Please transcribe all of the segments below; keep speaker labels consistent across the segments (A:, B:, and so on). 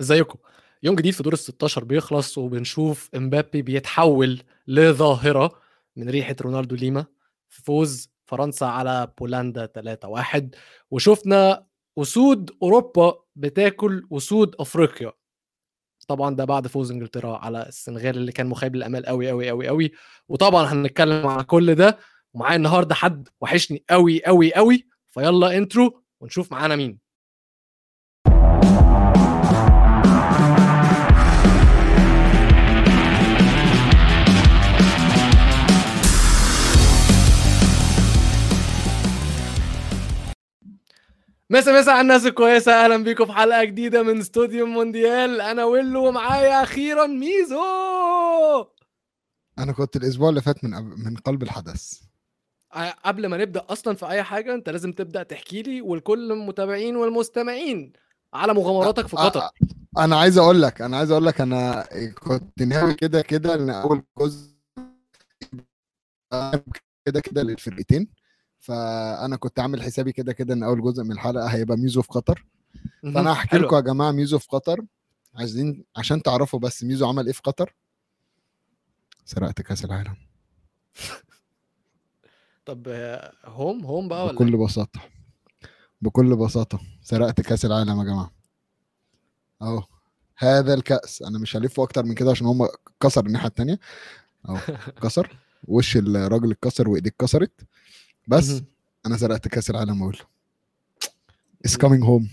A: ازيكم؟ يوم جديد في دور ال 16 بيخلص وبنشوف امبابي بيتحول لظاهرة من ريحة رونالدو ليما في فوز فرنسا على بولندا 3-1 وشفنا أسود أوروبا بتاكل أسود أفريقيا. طبعا ده بعد فوز إنجلترا على السنغال اللي كان مخيب للأمال قوي قوي قوي قوي وطبعا هنتكلم على كل ده. ومعايا النهارده حد وحشني قوي قوي قوي فيلا intro ونشوف معانا مين. مسا مسا على الناس الكويسة. أهلا بيكم في حلقة جديدة من استوديو مونديال. أنا ويلو ومعايا أخيرا ميزو.
B: أنا كنت الأسبوع اللي فات من من قلب الحدث.
A: قبل ما نبدأ أصلا في أي حاجة أنت لازم تبدأ تحكي لي ولكل المتابعين والمستمعين على مغامراتك في قطر.
B: أنا عايز أقول لك أنا عايز أقول لك أنا كنت ناوي كده كده إن أول جزء كده كده للفرقتين. فأنا كنت عامل حسابي كده كده إن أول جزء من الحلقة هيبقى ميزو في قطر. فأنا هحكي. لكم يا جماعة ميزو في قطر. عايزين عشان تعرفوا بس ميزو عمل إيه في قطر. سرقت كأس العالم.
A: طب هوم؟ هوم بقى ولا
B: بكل؟ بساطة. بكل بساطة. سرقت كأس العالم يا جماعة. أهو. هذا الكأس. أنا مش هلفه أكتر من كده عشان هم كسر الناحية التانية. أهو. كسر. وش الراجل اتكسر وإيديه اتكسرت. بس. أنا سرقت كأس العالم أقول it's coming home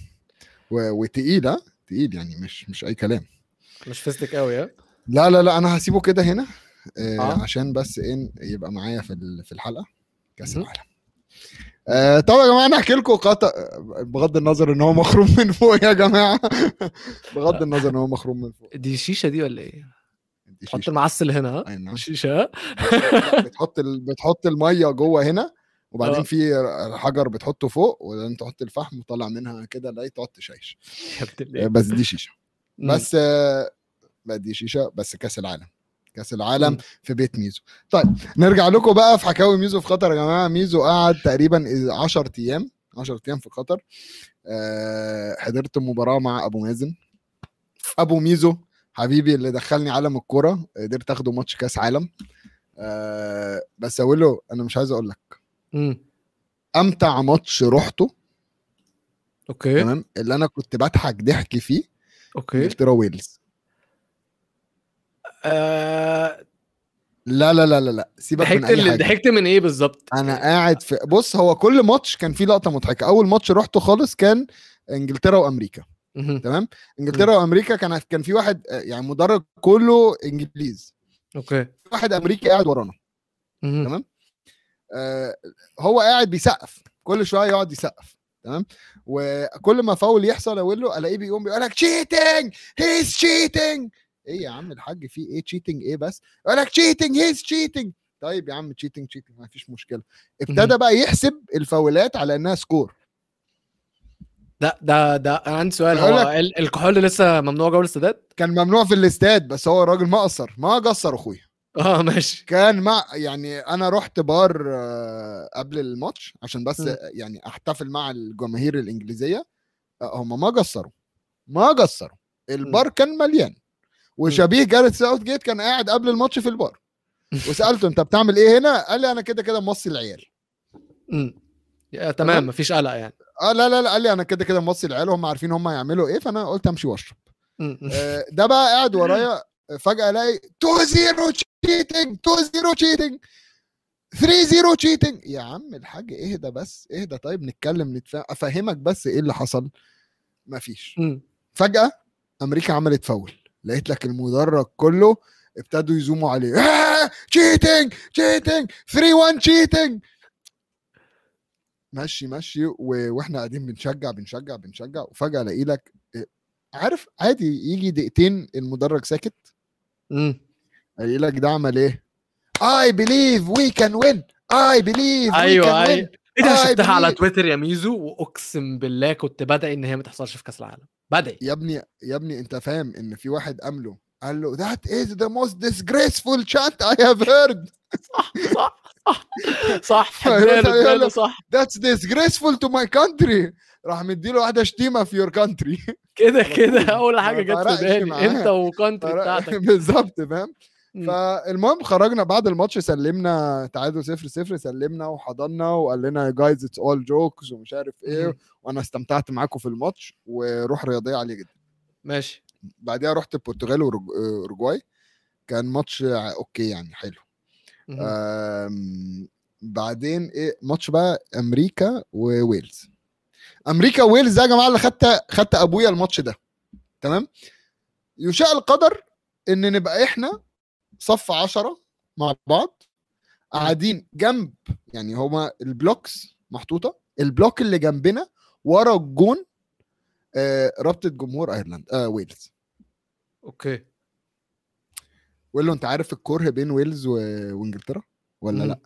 B: وتقيل ها تقيل يعني مش مش أي كلام
A: مش فستك قوي ها
B: لا لا لا أنا هسيبه كده هنا آه
A: آه.
B: عشان بس إيه يبقى معايا في في الحلقة
A: كأس.
B: العالم آه طبعا يا جماعة أنا احكي لكم قطع بغض النظر إن هو مخروم من فوق يا جماعة بغض النظر إن هو مخروم من فوق
A: دي شيشة دي ولا إيه؟ تحط
B: شيشة.
A: المعسل هنا ها
B: نعم. لا، بتحط ال... بتحط المية جوه هنا وبعدين
A: آه.
B: في حجر بتحطه فوق وبعدين تحط الفحم وطلع منها كده لا تقعد تشيش آه،. بس دي
A: شيشة.
B: بس آه، لا دي شيشة بس كأس العالم كأس العالم. في بيت ميزو طيب نرجع لكم بقى في حكاوي ميزو في قطر يا جماعة ميزو قعد تقريبا 10 أيام 10 أيام في قطر آه، حضرت مباراة مع أبو مازن أبو ميزو حبيبي اللي دخلني عالم الكورة قدرت آخده ماتش كأس عالم آه، بس أقول له أنا مش عايز أقول لك
A: مم.
B: أمتع ماتش رحته
A: okay.
B: تمام؟ اللي أنا كنت بضحك ضحك فيه
A: okay.
B: إنجلترا ويلز.
A: آه،
B: لا لا لا لا لا. سيبك من
A: أي
B: حاجة.
A: ضحكت من إيه بالظبط؟
B: أنا قاعد في بص هو كل ماتش كان فيه لقطة مضحكة. أول ماتش رحته خالص كان إنجلترا
A: وأمريكا.
B: تمام؟ إنجلترا وأمريكا كان كان في واحد آه، يعني مدرج كله
A: إنجليز.
B: okay. واحد أمريكي قاعد ورانا. تمام. آه، هو قاعد بيسقف. كل شوية يقعد يسقف. تمام؟ وكل ما فاول يحصل أقول له ألاقيه بيقوم بيقول لك cheating he's cheating إيه يا عم الحاج في إيه cheating إيه بس؟ يقول لك cheating he's cheating طيب يا عم cheating cheating ما فيش مشكلة. ابتدى. بقى يحسب الفاولات على إنها score
A: ده ده ده أنا عندي سؤال. هو
B: لك-
A: ال- الكحول لسه ممنوع جوه الاستادات؟
B: كان ممنوع في الاستاد بس هو الراجل ما قصر. ما قصر اخويا
A: آه ماشي.
B: كان مع يعني أنا رحت بار آه، قبل الماتش عشان بس
A: مم.
B: يعني أحتفل مع الجماهير الإنجليزية. آه، هم ما قصروا ما قصروا. البار كان مليان. وشبيه جاريث ساوث جيت كان قاعد قبل الماتش في البار. وسألته أنت بتعمل إيه هنا؟ قال لي أنا كده كده موصي العيال. تمام.
A: مفيش قلق يعني.
B: آه لا لا لا قال لي أنا كده كده موصي العيال وهم عارفين هم هيعملوا إيه فأنا قلت أمشي
A: وأشرب.
B: آه، ده بقى قاعد ورايا فجأة ألاقي 2 0 cheating 2 0 cheating 3 0 cheating يا عم الحاج اهدى بس؟ اهدى طيب نتكلم نتفاهم أفهمك بس إيه اللي حصل؟ مفيش.
A: مم.
B: فجأة أمريكا عملت فاول. لقيت لك المدرج كله ابتدوا يزوموا عليه. cheating cheating 3 1 cheating ماشي ماشي و... وإحنا قاعدين بنشجع بنشجع بنشجع وفجأة ألاقي لك إيه، عارف؟ عادي يجي دقيقتين المدرج ساكت. الاقي لك ده عمل إيه؟ I believe we can win. I believe we
A: أيوه
B: أيوه.
A: إيه ده؟ شفتها على تويتر يا ميزو وأقسم بالله كنت بدعي إن هي ما تحصلش في كأس العالم. بدعي
B: يا ابني يا ابني أنت فاهم إن في واحد قام له قال له that is the most disgraceful chant I have heard.
A: صح صح صح صح. صح.
B: that's disgraceful to my country. راح مديله واحدة شتيمة في your country.
A: كده كده.
B: أول
A: حاجة جت في بالي.
B: أنت
A: و country
B: فرق-
A: بتاعتك.
B: بالظبط فاهم. فالمهم خرجنا بعد الماتش سلمنا تعادل صفر صفر سلمنا وحضنا وقال لنا guys it's all jokes ومش عارف
A: إيه.
B: وأنا استمتعت معاكم في الماتش وروح رياضية عالية جدا.
A: ماشي.
B: بعدها رحت البرتغال واوروجواي كان ماتش okay يعني حلو. بعدين إيه ماتش بقى أمريكا وويلز. أمريكا وويلز ده يا جماعة اللي خدت خدت أبويا الماتش ده. تمام؟ يشاء القدر إن نبقى إحنا صف عشرة مع بعض قاعدين جنب يعني هما ال blocks محطوطة ال block اللي جنبنا ورا الجون آه رابطة جمهور ايرلند آه ويلز.
A: okay.
B: ويقول له أنت عارف الكره بين ويلز و... وإنجلترا ولا
A: مم.
B: لأ؟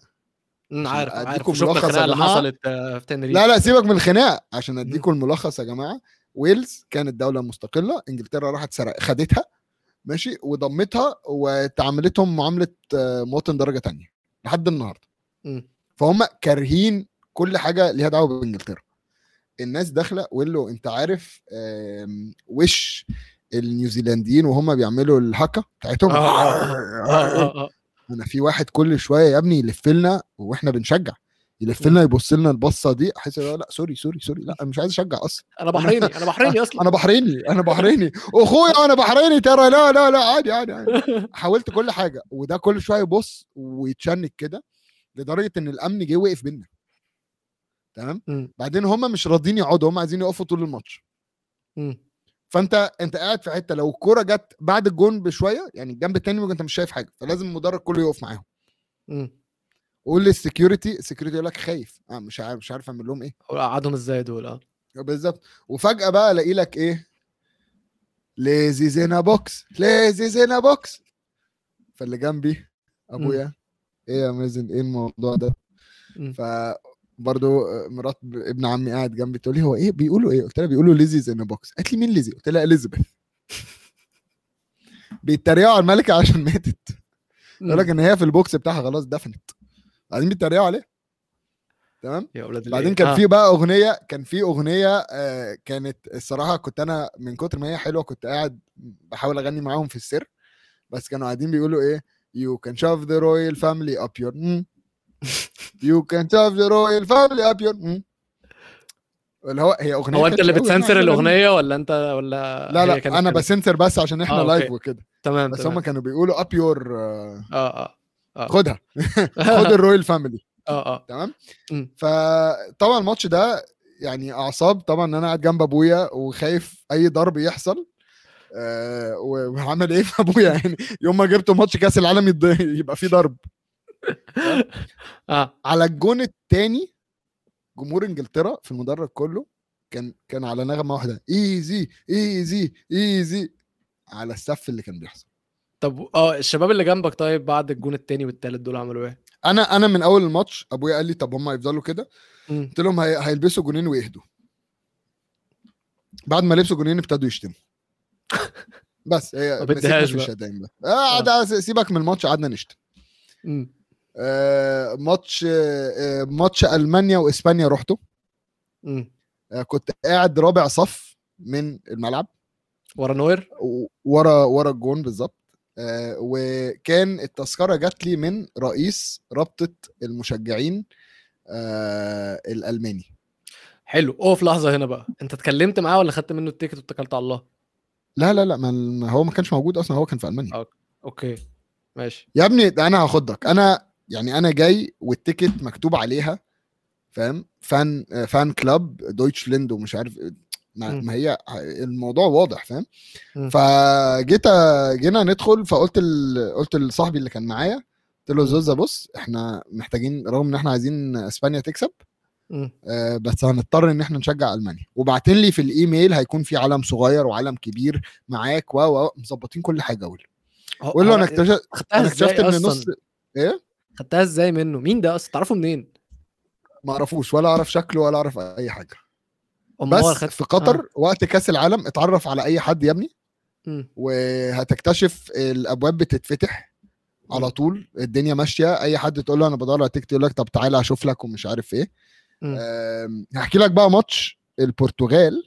A: عارف عارف. شفنا الخناقه اللي. حصلت في تنريف
B: لا لا سيبك من الخناق عشان أديكم الملخص يا جماعة. ويلز كانت دولة مستقلة. إنجلترا راحت سرق خدتها. ماشي؟ وضمتها وتعاملتهم معاملة آه، مواطن درجة تانية لحد النهارده. فهم كارهين كل حاجة ليها دعوة بإنجلترا. الناس داخلة له أنت عارف وش النيوزيلنديين وهم بيعملوا الهكا بتاعتهم؟
A: آه، آه، آه آه.
B: أنا في واحد كل شوية يا ابني يلف لنا وإحنا بنشجع يلف لنا يبص لنا البصة دي أحس لا لأ sorry sorry sorry لأ أنا مش عايز أشجع أصلا
A: أنا بحريني أنا بحريني أصلا
B: أنا بحريني أنا بحريني أخويا أنا بحريني ترى لا لا لا عادي عادي, عادي. حاولت كل حاجة وده كل شوية يبص ويتشنك كده لدرجة إن الأمن جه وقف بينا تمام. بعدين هم مش راضيين يقعدوا هم عايزين يقفوا طول الماتش. فانت انت قاعد في حتة لو الكوره جت بعد الجون بشوية يعني الجنب التاني ممكن انت مش شايف حاجة فلازم المدرج كله يقف معاهم. قول لل security ال security يقول لك خايف. آه مش عارف مش عارف اعمل لهم إيه.
A: قعدهم إزاي دول؟ آه.
B: بالظبط. وفجأة بقى الاقي لك إيه؟ ليزيزينا بوكس ليزيزينا بوكس فاللي جنبي أبويا إيه يا مازن إيه الموضوع ده؟
A: مم.
B: فبرضه مرات ابن عمي قاعد جنبي تقول لي هو إيه؟ بيقولوا إيه؟ قلت لها بيقولوا Lizzie's in a box قالت لي مين ليزي قلت لها اليزابيث بيتريقوا على الملكة عشان ماتت. يقول لك إن هي في ال box بتاعها خلاص دفنت. بعدين بيتريقوا عليها. تمام؟
A: يا أولاد
B: بعدين. كان
A: آه.
B: في بقى أغنية كان في أغنية آه كانت الصراحة كنت أنا من كتر ما هي حلوة كنت قاعد بحاول أغني معاهم في السر. بس كانوا قاعدين بيقولوا إيه؟ You can shove the royal family up your you can shove the royal family up your mm. اللي هو هي أغنية
A: هو
B: أنت
A: اللي بتسنسر
B: عايز أغني.
A: الأغنية ولا انت ولا
B: لا لا
A: أنا؟
B: بسنسر بس عشان إحنا
A: آه، live.
B: وكده
A: تمام
B: بس. هم كانوا بيقولوا up your
A: آه آه آه
B: خدها خد ال royal
A: family آه
B: آه
A: تمام.
B: فطبعا الماتش ده يعني أعصاب طبعا إن أنا قاعد جنب أبويا وخايف أي ضرب يحصل آه وهعمل إيه في أبويا يعني يوم ما جبته ماتش كأس العالم يبقى فيه ضرب
A: آه.
B: على الجون الثاني جمهور إنجلترا في المدرج كله كان كان على نغمة واحدة easy easy easy على السف اللي كان بيحصل.
A: طب آه الشباب اللي جنبك طيب بعد الجون التاني والتالت دول عملوا إيه؟
B: أنا أنا من أول الماتش أبويا قال لي طب هم هيفضلوا كده. قلت لهم هي... هيلبسوا جونين ويهدوا. بعد ما لبسوا جونين ابتدوا يشتموا. بس هي
A: ما بديهاش
B: في
A: بقى.
B: آه ده سيبك من الماتش قعدنا نشتم. آه ماتش ماتش ألمانيا وإسبانيا رحته. آه كنت قاعد رابع صف من الملعب.
A: ورا نوير؟
B: ورا ورا الجون بالظبط. آه وكان التذكرة جات لي من رئيس رابطة المشجعين آه الألماني.
A: حلو. اقف لحظة هنا بقى. أنت اتكلمت معاه ولا خدت منه ال ticket واتكلت على الله؟
B: لا لا لا ما هو ما كانش موجود أصلا هو كان في ألمانيا.
A: okay. ماشي.
B: يا ابني أنا هاخدك. أنا يعني أنا جاي وال ticket مكتوب عليها فاهم fan fan club Deutschland ومش عارف. ما. ما هي الموضوع واضح فاهم. فجيت جينا ندخل فقلت ال... قلت لصاحبي اللي كان معايا قلت له. زوزة بص إحنا محتاجين رغم إن إحنا عايزين إسبانيا تكسب. آه، بس هنضطر إن إحنا نشجع ألمانيا وبعتين لي في الإيميل هيكون في علم صغير وعلم كبير معاك و مظبطين كل حاجة قول قول له أنا اكتشفت أنا اكتشفت
A: إن؟
B: نص إيه
A: خدتها إزاي منه؟ مين ده أصلا؟ تعرفه منين؟
B: ما اعرفوش ولا اعرف شكله ولا اعرف اي
A: حاجة
B: بس
A: خدت-
B: في قطر وقت كأس العالم اتعرف على أي حد يا ابني. وهتكتشف الأبواب بتتفتح على طول الدنيا ماشية أي حد تقول له أنا بدور على ticket يقول لك طب تعالى أشوف لك ومش عارف إيه هحكي لك بقى ماتش البرتغال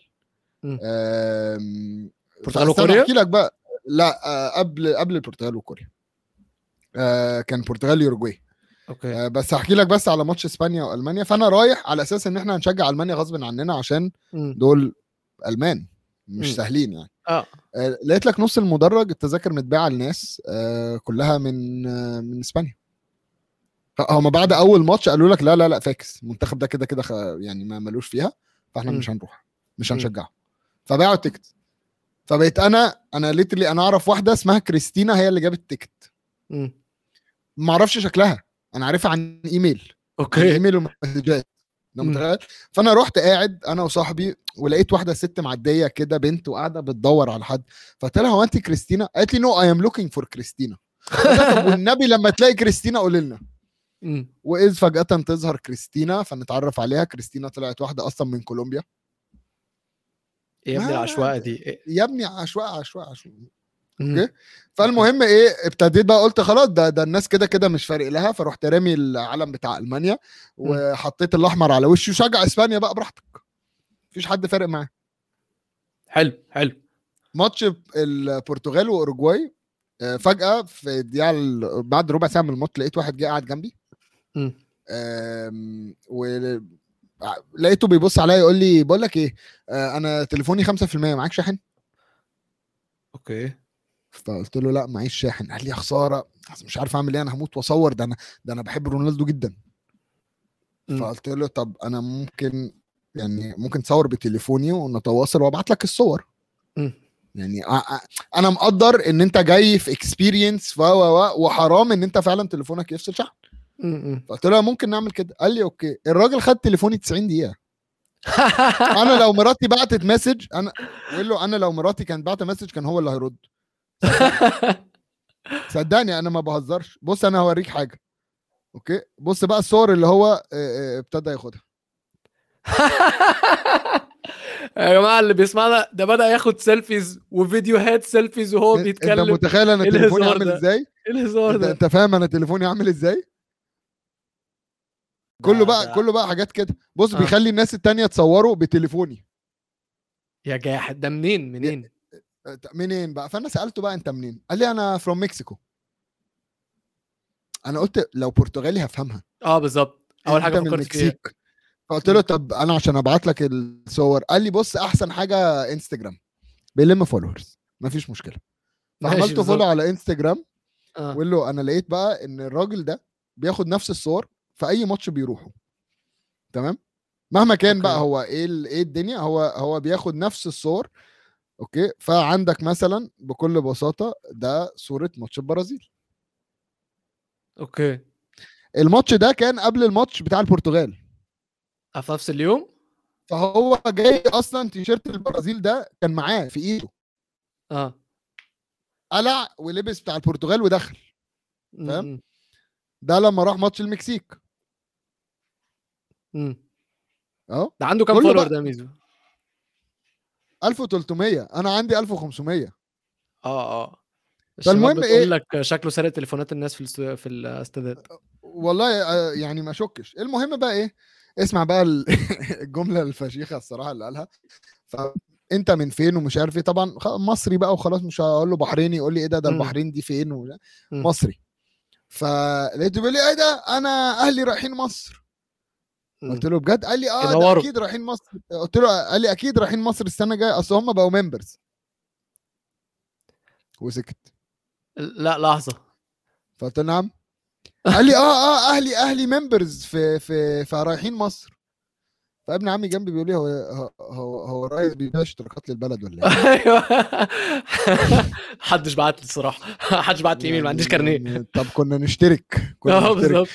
A: البرتغال وكوريا؟
B: أحكي لك بقى لا آه، قبل قبل البرتغال وكوريا آه، كان البرتغال واوروجواي
A: okay
B: آه، بس هحكي لك بس على ماتش إسبانيا وألمانيا فأنا رايح على أساس إن إحنا هنشجع ألمانيا غصب عننا عشان
A: مم.
B: دول ألمان مش
A: مم.
B: سهلين يعني
A: آه
B: آه، لقيت لك نص المدرج التذاكر متباعة للناس آه، كلها من آه، من إسبانيا هم بعد أول ماتش قالوا لك لا لا لا فاكس المنتخب ده كده كده يعني ما ملوش فيها فإحنا
A: مم.
B: مش هنروح مش. هنشجعه فباعوا ال ticket فبقيت أنا أنا literally أنا أعرف واحدة اسمها كريستينا هي اللي جابت ال
A: ticket.
B: ما أعرفش شكلها. أنا عارفها عن إيميل.
A: okay.
B: إيميل ومسجات؟ فأنا رحت قاعد أنا وصاحبي ولقيت واحدة ست معدية كده بنت وقاعدة بتدور على حد. فقلت لها هو انت كريستينا؟ قالت لي no I'm looking for Christina طب والنبي لما تلاقي كريستينا قول لنا. وإذ فجأة تظهر كريستينا فنتعرف عليها. كريستينا طلعت واحدة أصلا من كولومبيا.
A: إيه يا ابني
B: ما-
A: العشوائيه دي؟ إيه؟
B: يا ابني عشواء عشواء عشواء
A: مم.
B: okay. فالمهم إيه ابتديت بقى قلت خلاص ده ده الناس كده كده مش فارق لها فرحت رامي العلم بتاع ألمانيا وحطيت الأحمر على وشي وشجع إسبانيا بقى براحتك. مفيش حد فارق معاه.
A: حلو حلو.
B: ماتش البرتغال واوروجواي آه، فجأة في الدقيقة ال- بعد ربع ساعة من الماتش لقيت واحد جه قاعد جنبي. و لقيته بيبص عليا يقول لي بقول لك إيه آه، أنا تليفوني 5% معاك شاحن؟
A: okay.
B: فقلت له لا معيش شاحن. قال لي يا خسارة مش عارف أعمل إيه أنا هموت وأصور. ده أنا ده أنا بحب رونالدو جدا. فقلت له طب أنا ممكن يعني ممكن تصور بتليفوني ونتواصل وأبعت لك الصور. يعني أنا مقدر إن أنت جاي في experience و و و وحرام إن أنت فعلا تليفونك يفصل شحن. فقلت له ممكن نعمل كده. قال لي okay. الراجل خد تليفوني 90 دقيقة. أنا لو مراتي بعتت message أنا بقول له أنا لو مراتي كانت بعتت مسج كان هو اللي هيرد. صدقني أنا ما بهزرش. بص أنا هوريك حاجة. okay؟ بص بقى الصور اللي هو آه، آه، ابتدى ياخدها.
A: يا جماعة اللي بيسمعنا ده بدأ ياخد selfies وفيديوهات selfies وهو
B: أنت
A: بيتكلم.
B: متخيل أنا
A: إيه
B: تليفوني عامل؟ إزاي؟
A: إيه الهزار
B: أنت,
A: ده؟
B: أنت فاهم أنا تليفوني عامل إزاي؟ كله بقى
A: ده-
B: كله بقى حاجات كده. بص
A: آه.
B: بيخلي الناس التانية تصوره بتليفوني.
A: يا جاحد ده منين؟ منين؟
B: منين بقى؟ فأنا سألته بقى أنت منين؟ قال لي أنا from Mexico أنا قلت لو برتغالي هفهمها.
A: آه بالظبط.
B: أول حاجة
A: فكرت فيها.
B: فقلت له طب أنا عشان أبعت لك الصور. قال لي بص أحسن حاجة انستجرام بيلم followers مفيش
A: مشكلة.
B: فعملت. follow على انستجرام
A: آه.
B: وقول له أنا لقيت بقى إن الراجل ده بياخد نفس الصور في أي ماتش بيروحه. تمام؟ مهما كان
A: okay.
B: بقى هو إيه إيه الدنيا هو هو بياخد نفس الصور okay؟ فعندك مثلا بكل بساطة ده صورة ماتش البرازيل.
A: okay.
B: الماتش ده كان قبل الماتش بتاع البرتغال.
A: آه، في نفس اليوم؟
B: فهو جاي أصلا تيشيرت البرازيل ده كان معاه في إيده.
A: آه.
B: قلع ولبس بتاع البرتغال ودخل. فاهم؟ ده لما راح ماتش المكسيك.
A: م- م.
B: أهو.
A: ده عنده كام
B: follower
A: ده ميزو؟
B: 1300 أنا عندي 1500
A: آه آه.
B: فالمهم إيه؟
A: بتقول لك شكله سارق تليفونات الناس في في الاستادات
B: والله آه، يعني ما شكش. المهم بقى إيه؟ اسمع بقى ال- الجملة الفشيخة الصراحة اللي قالها. فانت من فين ومش عارف إيه؟ طبعا خ- مصري بقى وخلاص مش هقول له بحريني يقول لي إيه ده؟ ده. البحرين دي فين. مصري. فلقيته بيقول لي إيه ده؟ أنا أهلي رايحين مصر. قلت له بجد؟ قال لي
A: آه.
B: أكيد رايحين مصر. قلت له قال لي أكيد رايحين مصر السنة الجاية. أصل هم بقوا ممبرز وسكت.
A: لا لحظة.
B: فقلت له نعم. قال لي آه آه أهلي أهلي ممبرز في في فرايحين مصر. فابن عمي جنبي بيقول لي هو هو هو, الرئيس بيبيع اشتراكات للبلد ولا إيه؟
A: أيوه. محدش بعت لي الصراحة. محدش بعت لي إيميل ما عنديش كارنيه.
B: يعني طب كنا نشترك كنا
A: آه
B: نشترك.
A: بالظبط.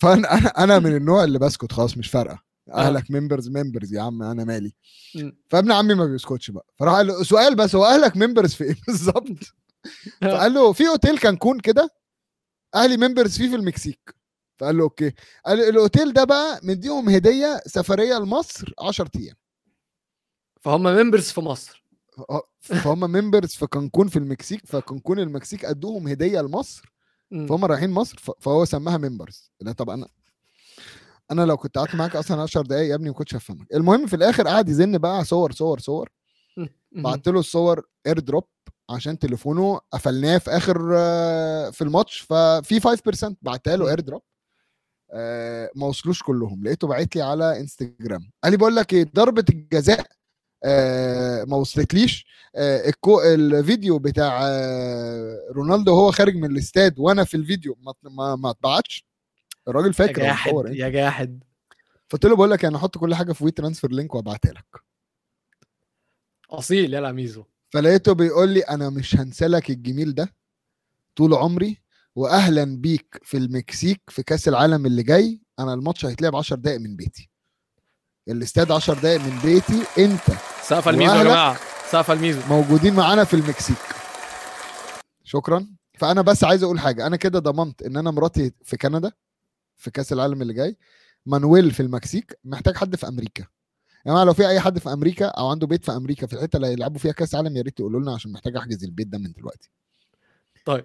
B: فأنا أنا أنا من النوع اللي بسكت خلاص مش فارقة.
A: آه.
B: اهلك members members يا عم أنا مالي. فابن عمي ما بيسكتش بقى. فراح قال له سؤال بس هو أهلك members في إيه بالظبط؟ فقال له في أوتيل كانكون كده؟ أهلي members فيه في المكسيك. فقال له okay. قال له الأوتيل ده بقى مديهم هدية سفرية لمصر 10 أيام.
A: فهم members في مصر.
B: آه، فهم members في كانكون في المكسيك فكانكون المكسيك أدوهم هدية لمصر. فهم رايحين مصر فهو سماها members لا طب أنا أنا لو كنت قعدت معاك أصلا 10 دقايق يا ابني ما كنتش هفهمك. المهم في الآخر قعد يزن بقى صور صور صور. بعت له الصور AirDrop عشان تليفونه قفلناه في آخر آه، في الماتش ففي 5% بعتها له. AirDrop ما وصلوش كلهم. لقيته باعت لي على انستجرام قال لي بقول لك إيه ضربة الجزاء آه، ما وصلتليش. آه، الكو الفيديو بتاع آه، رونالدو وهو خارج من الاستاد وأنا في الفيديو ما ما, ما اتبعتش. الراجل
A: يا
B: فاكر هو
A: جاحد
B: إيه.
A: يا جاحد.
B: قلت له بقول لك أنا هحط كل حاجة في WeTransfer link وأبعتها لك.
A: أصيل يا ميزو.
B: فلقيته بيقول لي أنا مش هنسى لك الجميل ده طول عمري. واهلا بيك في المكسيك في كأس العالم اللي جاي أنا الماتش هيتلعب 10 دقائق من بيتي. الاستاد 10 دقائق من بيتي أنت
A: سقف الميزو يا. جماعة. سقف الميزو.
B: موجودين معانا في المكسيك. شكرا. فأنا بس عايز أقول حاجة أنا كده ضمنت إن أنا مراتي في كندا في كأس العالم اللي جاي. مانويل في المكسيك محتاج حد في أمريكا. يا جماعة لو في أي حد في أمريكا أو عنده بيت في أمريكا في الحتة اللي هيلعبوا فيها كأس عالم يا ريت تقولوا لنا عشان محتاج أحجز البيت ده من دلوقتي.
A: طيب.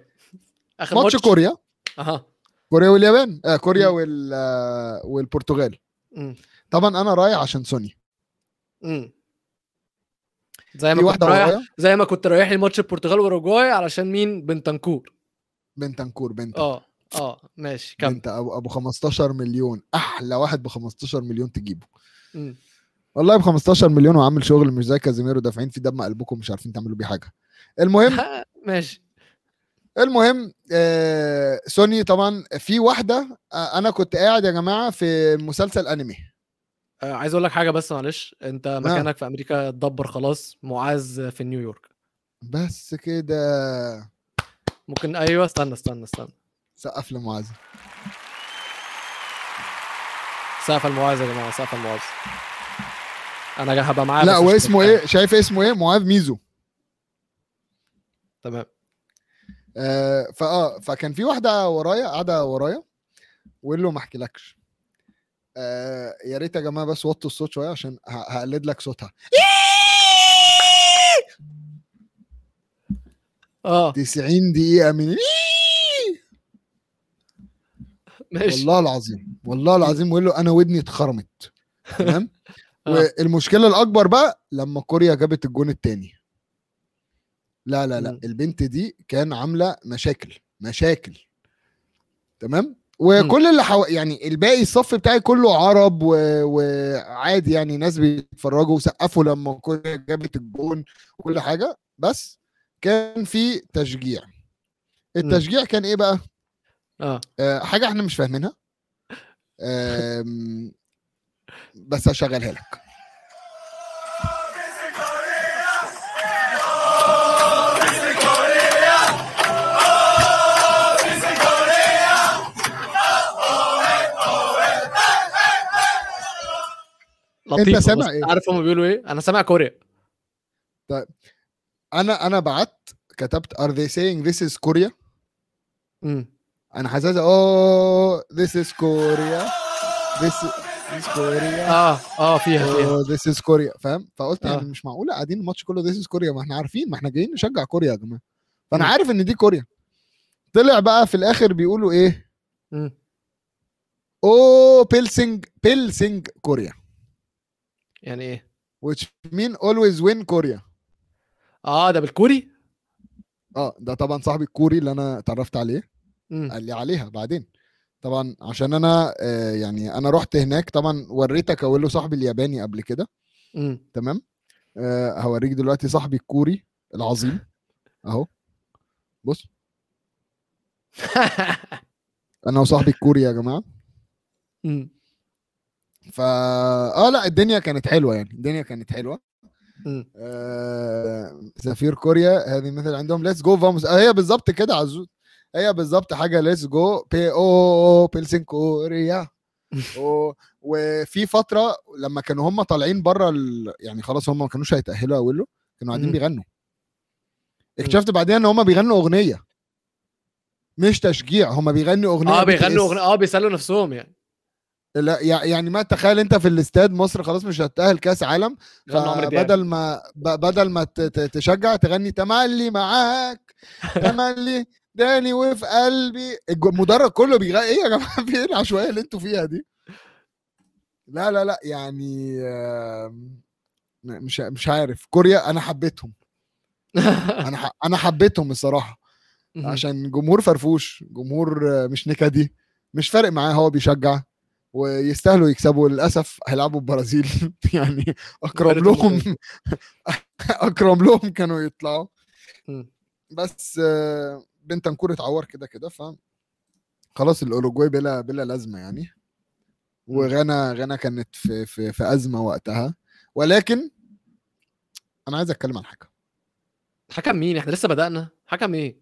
A: آخر
B: ماتش كوريا.
A: أها.
B: كوريا واليابان. آه كوريا. وال آه والبرتغال.
A: مم.
B: طبعا أنا رايح عشان سون.
A: مم. زي ما كنت رايح
B: ورايا.
A: زي ما كنت رايح لي ماتش البرتغال واوروجواي علشان مين؟ بنتنكور
B: بنتنكور بنت
A: آه آه ماشي كمل.
B: بنت ابو أبو 15 مليون. أحلى واحد ب 15 مليون تجيبه.
A: مم.
B: والله ب 15 مليون وعامل شغل مش زي كازيميرو دافعين في دم قلبكم مش عارفين تعملوا بيه حاجة. المهم
A: ماشي.
B: المهم آه سوني طبعا في واحدة آه أنا كنت قاعد يا جماعة في مسلسل أنمي.
A: آه عايز أقول لك حاجة بس معلش أنت مكانك في أمريكا اتدبر خلاص معاذ في نيويورك.
B: بس كده.
A: ممكن أيوه استنى استنى استنى.
B: سقف لمعاذ.
A: سقف المعاذ يا جماعة سقف المعاذ أنا هبقى معاه
B: لا واسمه. إيه؟ شايف اسمه إيه؟ معاذ ميزو.
A: تمام.
B: آه فآه فكان في واحدة ورايا قاعدة ورايا وقال له ما احكيلكش. آه يا ريت يا جماعة بس وطوا الصوت شوية عشان هقلد لك صوتها.
A: آه.
B: 90 دقيقة من
A: ماشي.
B: والله العظيم والله العظيم وقال له أنا ودني اتخرمت. تمام؟
A: آه.
B: والمشكلة الأكبر بقى لما كوريا جابت الجون التاني. لا لا لا. البنت دي كان عاملة مشاكل مشاكل. تمام؟ وكل اللي حو... يعني الباقي الصف بتاعي كله عرب و... وعادي يعني ناس بيتفرجوا وسقفوا لما كوريا جابت الجون وكل حاجة. بس كان في تشجيع. التشجيع كان إيه بقى؟
A: آه.
B: آه، حاجة إحنا مش فاهمينها. آم، بس هشغلها لك.
A: لطيفة
B: سامع
A: بس
B: إيه؟
A: عارف هم بيقولوا إيه؟ أنا سامع كوريا.
B: أنا أنا بعت كتبت are they saying this is Korea?
A: امم
B: أنا حاسس oh this is Korea. This is Korea.
A: آه آه فيها فيها.
B: this is Korea. فاهم؟ فقلت
A: آه.
B: يعني مش معقولة قاعدين الماتش كله this is Korea. ما إحنا عارفين ما إحنا جايين نشجع كوريا يا جماعة. فأنا
A: مم.
B: عارف إن دي كوريا. طلع بقى في الآخر بيقولوا إيه؟
A: مم.
B: أو بيل sing بيل sing كوريا
A: يعني إيه؟
B: Which mean always win كوريا
A: آه ده بالكوري؟
B: آه ده طبعا صاحبي الكوري اللي أنا اتعرفت عليه.
A: امم
B: قال لي عليها بعدين. طبعا عشان أنا آه يعني أنا رحت هناك طبعا وريتك أقول له صاحبي الياباني قبل كده. تمام؟ آه هوريك دلوقتي صاحبي الكوري العظيم. أهو. بص. أنا وصاحبي الكوري يا جماعة.
A: امم
B: فا آه لا الدنيا كانت حلوة يعني الدنيا كانت
A: حلوة.
B: آه، سفير كوريا هذه مثل عندهم ليتس جو فاموس هي بالظبط كده عزوز. هي بالظبط حاجة ليتس جو بي أو بيلسين كوريا. أو وفي فترة لما كانوا هم طالعين بره ال... يعني خلاص هم ما كانوش هيتأهلوا اولو كانوا قاعدين. بيغنوا. اكتشفت بعدين إن هم بيغنوا أغنية. مش تشجيع هم بيغنوا
A: أغنية
B: آه.
A: بيغنوا أغنية آه بيسالوا نفسهم يعني.
B: لا يع- يعني ما تخيل انت في الاستاد مصر خلاص مش هتأهل كأس عالم فبدل ما بدل ما تشجع تغني تملي معاك تملي داني وفي قلبي. المدرج كله بيغني إيه يا جماعة؟ في إيه العشوائية اللي أنتوا فيها دي؟ لا لا لا يعني مش مش عارف. كوريا أنا حبيتهم. أنا. أنا حبيتهم
A: الصراحة.
B: عشان جمهور فرفوش جمهور مش نكدي مش فارق معاه هو بيشجع. ويستاهلوا يكسبوا للأسف هيلعبوا البرازيل يعني
A: فرقة
B: لهم اقرب لهم كانوا يطلعوا. بس بنتنكور اتعور كده كده ف خلاص الأوروجواي بلا بلا لازمة يعني. وغانا غانا كانت في في في أزمة وقتها. ولكن أنا عايز أتكلم عن حاجة.
A: حكم مين؟ إحنا لسه بدأنا. حكم إيه؟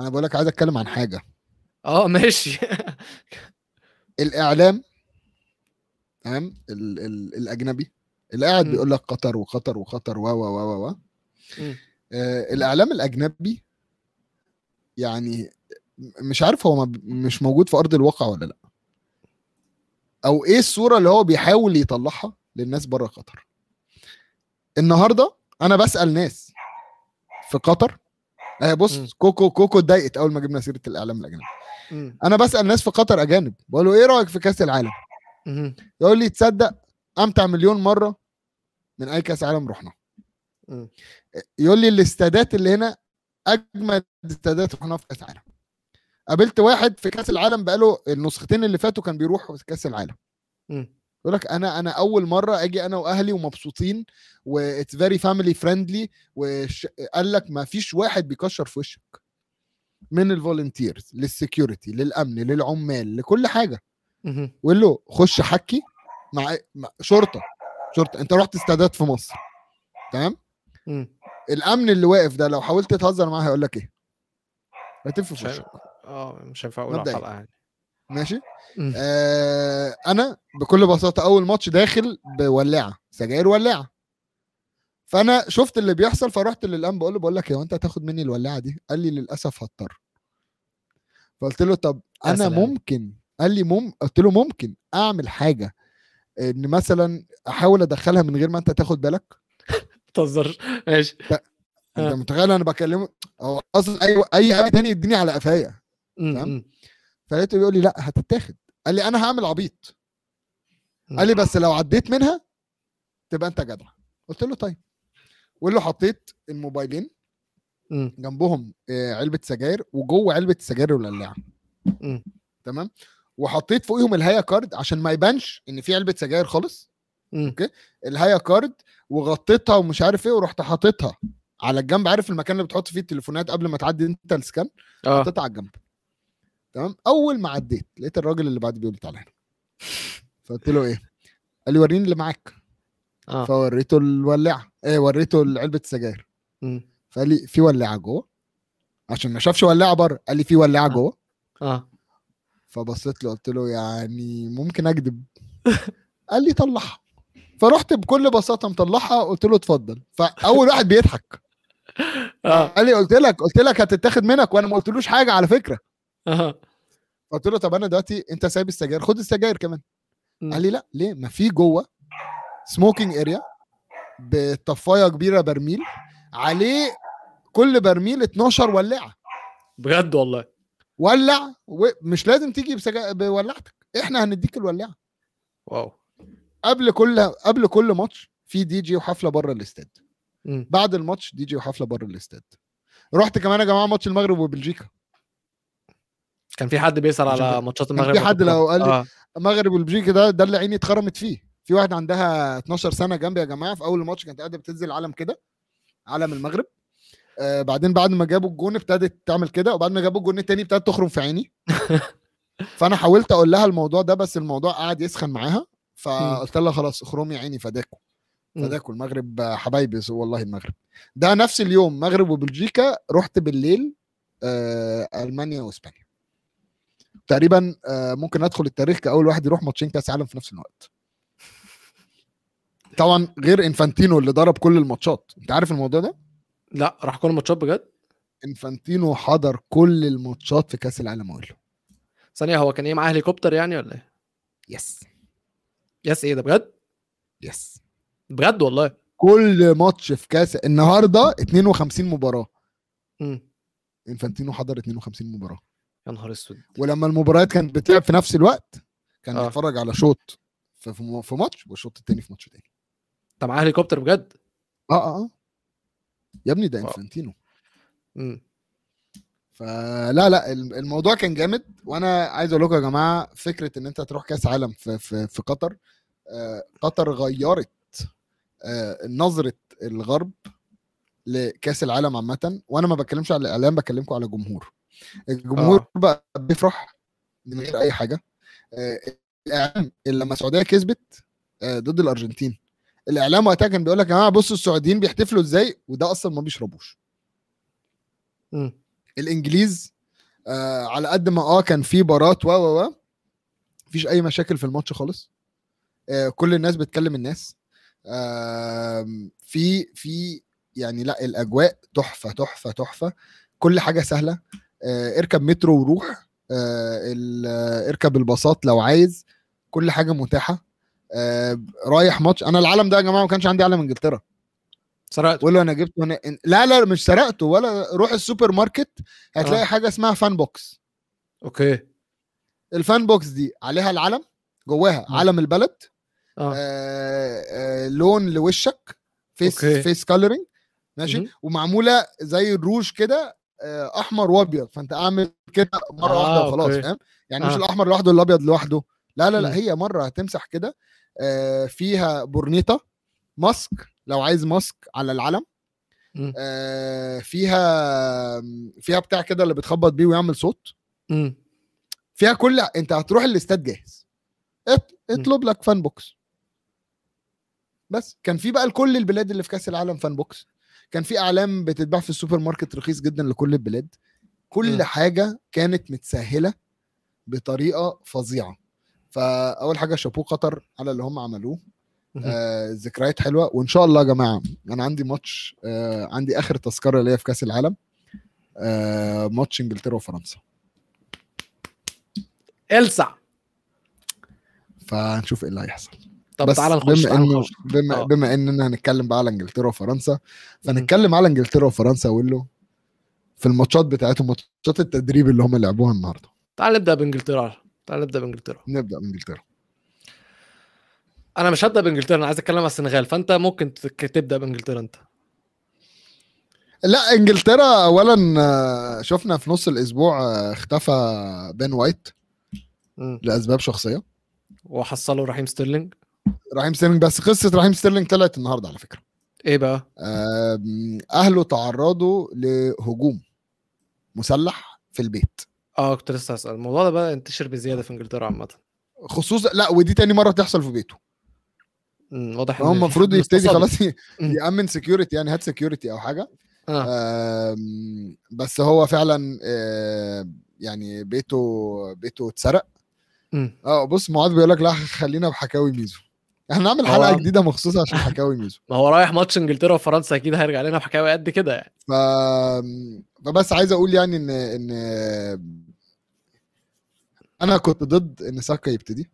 B: أنا بقول لك عايز أتكلم عن حاجة.
A: آه ماشي.
B: الإعلام تمام ال ال الأجنبي اللي قاعد. بيقول لك قطر وقطر وقطر و و و و. آه الإعلام الأجنبي يعني مش عارف هو مش موجود في أرض الواقع ولا لأ أو إيه الصورة اللي هو بيحاول يطلعها للناس بره قطر النهارده أنا بسأل ناس في قطر
A: مم.
B: بص كوكو كوكو اتضايقت أول ما جبنا سيرة الإعلام الأجنبي
A: مم.
B: أنا بسأل ناس في قطر أجانب بقول له إيه رأيك في كأس العالم. يقول لي تصدق أمتع مليون مرة من أي كأس عالم رحنا. يقول لي الاستادات اللي هنا اجمل استادات رحنا في كأس العالم قابلت واحد في كأس العالم بقاله النسختين اللي فاتوا كان بيروح في كأس العالم. يقول لك أنا أنا أول مرة أجي أنا وأهلي ومبسوطين و it's very family friendly وقال لك ما فيش واحد بيكشر في وشك من ال volunteers لل security للأمن للعمال لكل
A: حاجة.
B: وقال له خش حكي مع مع شرطة. شرطة. انت رحت استادات في مصر. تمام. الأمن اللي واقف ده لو حاولت تهزر معاه هيقول لك إيه؟ هتف في وشك.
A: آه مش هينفع أقول على يعني.
B: ماشي؟
A: مم.
B: آه أنا بكل بساطة أول ماتش داخل بولاعة سجاير ولاعة. فأنا شفت اللي بيحصل فرحت للامن بقول له بقول لك يا أنت هتاخد مني الولاعة دي؟ قال لي للأسف هضطر. فقلت له طب
A: أنا.
B: ممكن قال لي مم... قلت له ممكن أعمل حاجة إن مثلا أحاول أدخلها من غير ما أنت تاخد بالك
A: تهزرش ماشي
B: انت
A: آه.
B: متخيل أنا بكلمه هو أصلا أي أي حاجة تاني يديني على قفايا. تمام؟ فلقيته بيقول لي لا هتتاخد قال لي أنا هعمل عبيط. قال لي بس لو عديت منها تبقى أنت جدع قلت له طيب وقال له حطيت الموبايلين. جنبهم آه، علبة سجاير وجوه علبة السجاير الولاعه
A: مم.
B: تمام وحطيت فوقيهم الهيا كارد عشان ما يبانش إن في علبة سجاير خالص.
A: مم.
B: الهيا كارد وغطيتها ومش عارف إيه ورحت حاططها على الجنب. عارف المكان اللي بتحط فيه التليفونات قبل ما تعدي أنت السكان؟
A: آه.
B: حطيتها على الجنب. تمام؟ أول ما عديت لقيت الراجل اللي بعد بيقول لي تعالى هنا. فقلت له إيه؟ قال لي وريني اللي معاك.
A: آه.
B: فوريته الولاعة. إيه وريته علبة السجاير. فقال لي في ولاعة جوه. عشان ما شافش ولاعة بره قال لي في ولاعة
A: آه.
B: جوه.
A: آه.
B: فبصيت له قلت له يعني ممكن اكذب قال لي طلعها. فرحت بكل بساطة مطلعها قلت له اتفضل. فأول واحد بيضحك.
A: آه.
B: قال لي قلت لك قلت لك هتتاخد منك وأنا ما قلتلوش حاجة على فكرة.
A: آه.
B: قلت له طب أنا دلوقتي أنت سايب السجاير؟ خد السجاير كمان. قال لي لا ليه؟ ما في جوه smoking area بطفاية كبيرة برميل عليه كل برميل 12 ولاعة.
A: بجد والله؟
B: ولع ومش لازم تيجي بسجا... بولعتك. إحنا هنديك الولاعه
A: wow.
B: قبل كل قبل كل ماتش في دي جي وحفلة بره الاستاد. بعد الماتش دي جي وحفلة بره الاستاد. رحت كمان يا جماعة ماتش المغرب وبلجيكا.
A: كان في حد بيسأل على ماتشات المغرب
B: في حد لو قال لي
A: آه.
B: المغرب والبلجيكا ده ده اللي عيني اتخرمت فيه. في واحد عندها 12 سنة جنبي يا جماعة في أول الماتش كانت قاعدة بتنزل علم كده علم المغرب. آه بعدين بعد ما جابوا الجون ابتدت تعمل كده وبعد ما جابوا الجون التاني ابتدت تخرم في عيني. فأنا حاولت أقول لها الموضوع ده بس الموضوع قعد يسخن معاها فقلت لها خلاص اخرمي عيني فداكو.
A: مم.
B: فداكو المغرب حبايبي والله المغرب. ده نفس اليوم مغرب وبلجيكا رحت بالليل آه ألمانيا وإسبانيا. تقريبا آه ممكن أدخل التاريخ كأول واحد يروح ماتشين كأس عالم في نفس الوقت. طبعا غير إنفانتينو اللي ضرب كل الماتشات. أنت عارف الموضوع ده؟
A: لا راح كل الماتشات بجد؟
B: إنفانتينو حضر كل الماتشات في كأس العالم أقول له
A: ثانية هو كان إيه معاه هليكوبتر يعني ولا إيه؟
B: Yes.
A: Yes إيه ده بجد؟
B: Yes.
A: بجد والله.
B: كل ماتش في كأس النهارده 52 مباراة.
A: مم.
B: إنفانتينو حضر 52 مباراة.
A: يا نهار أسود.
B: ولما المباريات كانت بتلعب في نفس الوقت كان
A: آه.
B: بيتفرج على شوط في ماتش والشوط التاني في ماتش تاني.
A: انت معاه هليكوبتر بجد؟
B: آه آه آه. يا ابني ده. انفانتينو. فلا لا الم- الموضوع كان جامد وأنا عايز أقول لكم يا جماعة فكرة إن أنت تروح كأس عالم في في, في قطر آه، قطر غيرت آه، نظرة الغرب لكأس العالم عامة وأنا ما بتكلمش على الإعلام بكلمكم على الجمهور الجمهور
A: آه.
B: بقى بيفرح من غير أي حاجة آه، الإعلام اللي لما السعودية كسبت آه، ضد الأرجنتين الإعلام وقتها كان بيقول لك يا جماعة بصوا السعوديين بيحتفلوا إزاي؟ وده أصلا ما بيشربوش.
A: مم.
B: الإنجليز آه على قد ما آه كان في بارات و و و مفيش أي مشاكل في الماتش خالص. آه كل الناس بتكلم الناس. آه في في يعني لا الأجواء تحفة تحفة تحفة. كل حاجة سهلة. آه اركب مترو وروح. آه آه، اركب الباصات لو عايز. كل حاجة متاحة. آه رايح ماتش أنا العالم ده يا جماعة ما كانش عندي علم إنجلترا
A: سرقت
B: تقول له أنا جبته هنا لا لا مش سرقته ولا روح السوبر ماركت هتلاقي
A: آه.
B: حاجة اسمها fan box
A: okay
B: ال fan box دي عليها العلم جواها
A: مم.
B: علم البلد
A: آه
B: آه آه لون لوشك face
A: okay.
B: Face coloring ماشي
A: مهم.
B: ومعمولة زي الروج كده آه أحمر وأبيض فأنت أعمل كده مرة
A: آه،
B: واحدة وخلاص. فاهم يعني مش
A: آه.
B: الأحمر لوحده الأبيض لوحده لا لا لا. هي مرة هتمسح كده آه فيها برنيطة mask لو عايز mask على العلم. آه، فيها فيها بتاع كده اللي بتخبط بيه ويعمل صوت. فيها كل انت هتروح الاستاد جاهز. اطلب لك fan box. بس كان في بقى لكل البلاد اللي في كأس العالم fan box. كان في اعلام بتتباع في السوبر ماركت رخيص جدا لكل البلاد. كل
A: مم.
B: حاجة كانت متسهلة بطريقة فظيعة. فأول حاجة شابوه قطر على اللي هم عملوه. آه ذكريات حلوة. وإن شاء الله يا جماعة أنا عندي ماتش آه عندي آخر تذكرة ليا في كأس العالم. آه ماتش إنجلترا وفرنسا.
A: إلسع.
B: فهنشوف إيه اللي هيحصل.
A: طب
B: بس
A: تعالى نخش
B: بما
A: إنه
B: بما,
A: آه.
B: بما إننا هنتكلم بقى على إنجلترا وفرنسا فنتكلم على إنجلترا وفرنسا له في الماتشات بتاعتهم ماتشات التدريب اللي هم لعبوها النهارده.
A: تعال نبدأ بإنجلترا. تعال نبدأ بإنجلترا.
B: نبدأ بإنجلترا.
A: أنا مش هبدأ بإنجلترا أنا عايز أتكلم على السنغال فأنت ممكن تبدأ بإنجلترا أنت.
B: لا إنجلترا اولا آه، شفنا في نص الأسبوع آه، اختفى بن وايت
A: مم.
B: لأسباب شخصية.
A: وحصلوا رحيم ستيرلينج.
B: رحيم ستيرلينج بس قصة رحيم ستيرلينج طلعت النهارده على فكرة.
A: إيه بقى؟
B: أهله تعرضوا لهجوم مسلح في البيت.
A: آه كنت لسه هسأل. الموضوع ده بقى انتشر بزيادة في إنجلترا عامة.
B: خصوصا لا ودي تاني مرة تحصل في بيته.
A: واضح
B: هو
A: إن في
B: المفروض يبتدي. خلاص. يأمن security يعني هات security أو
A: حاجة.
B: آم، بس هو فعلا آه، يعني بيته بيته اتسرق. آه بص معاذ بيقول لك لا خلينا بحكاوي ميزو. إحنا نعمل
A: هو-
B: حلقة جديدة مخصوصة عشان حكاوي ميزو.
A: ما هو رايح ماتش إنجلترا وفرنسا أكيد هيرجع لنا بحكاوي قد كده يعني.
B: ف... فبس عايز أقول يعني إن إن أنا كنت ضد إن ساكا يبتدي.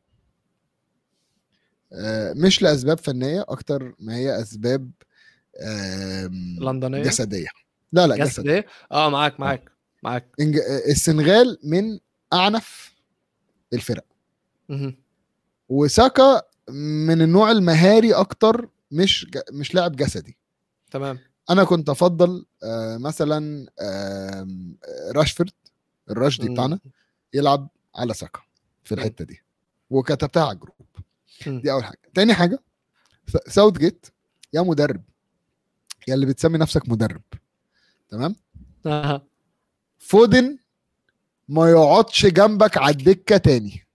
B: آه، مش لأسباب فنية أكتر ما هي أسباب
A: لندنية؟
B: جسدية. لا لا
A: جسد
B: جسد
A: إيه آه معاك معاك معاك.
B: إنج- السنغال من أعنف الفرق. وساكا من النوع المهاري أكتر مش ج- مش لاعب جسدي.
A: تمام.
B: أنا كنت أفضل آه، مثلا راشفورد الراشدي. بتاعنا يلعب على ساكا في. الحتة دي. وكتبتها على الجروب. دي أول حاجة. تاني حاجة ساوث جيت يا مدرب يا اللي بتسمي نفسك مدرب. تمام؟
A: آه.
B: فودن ما يقعدش جنبك على الدكة تاني.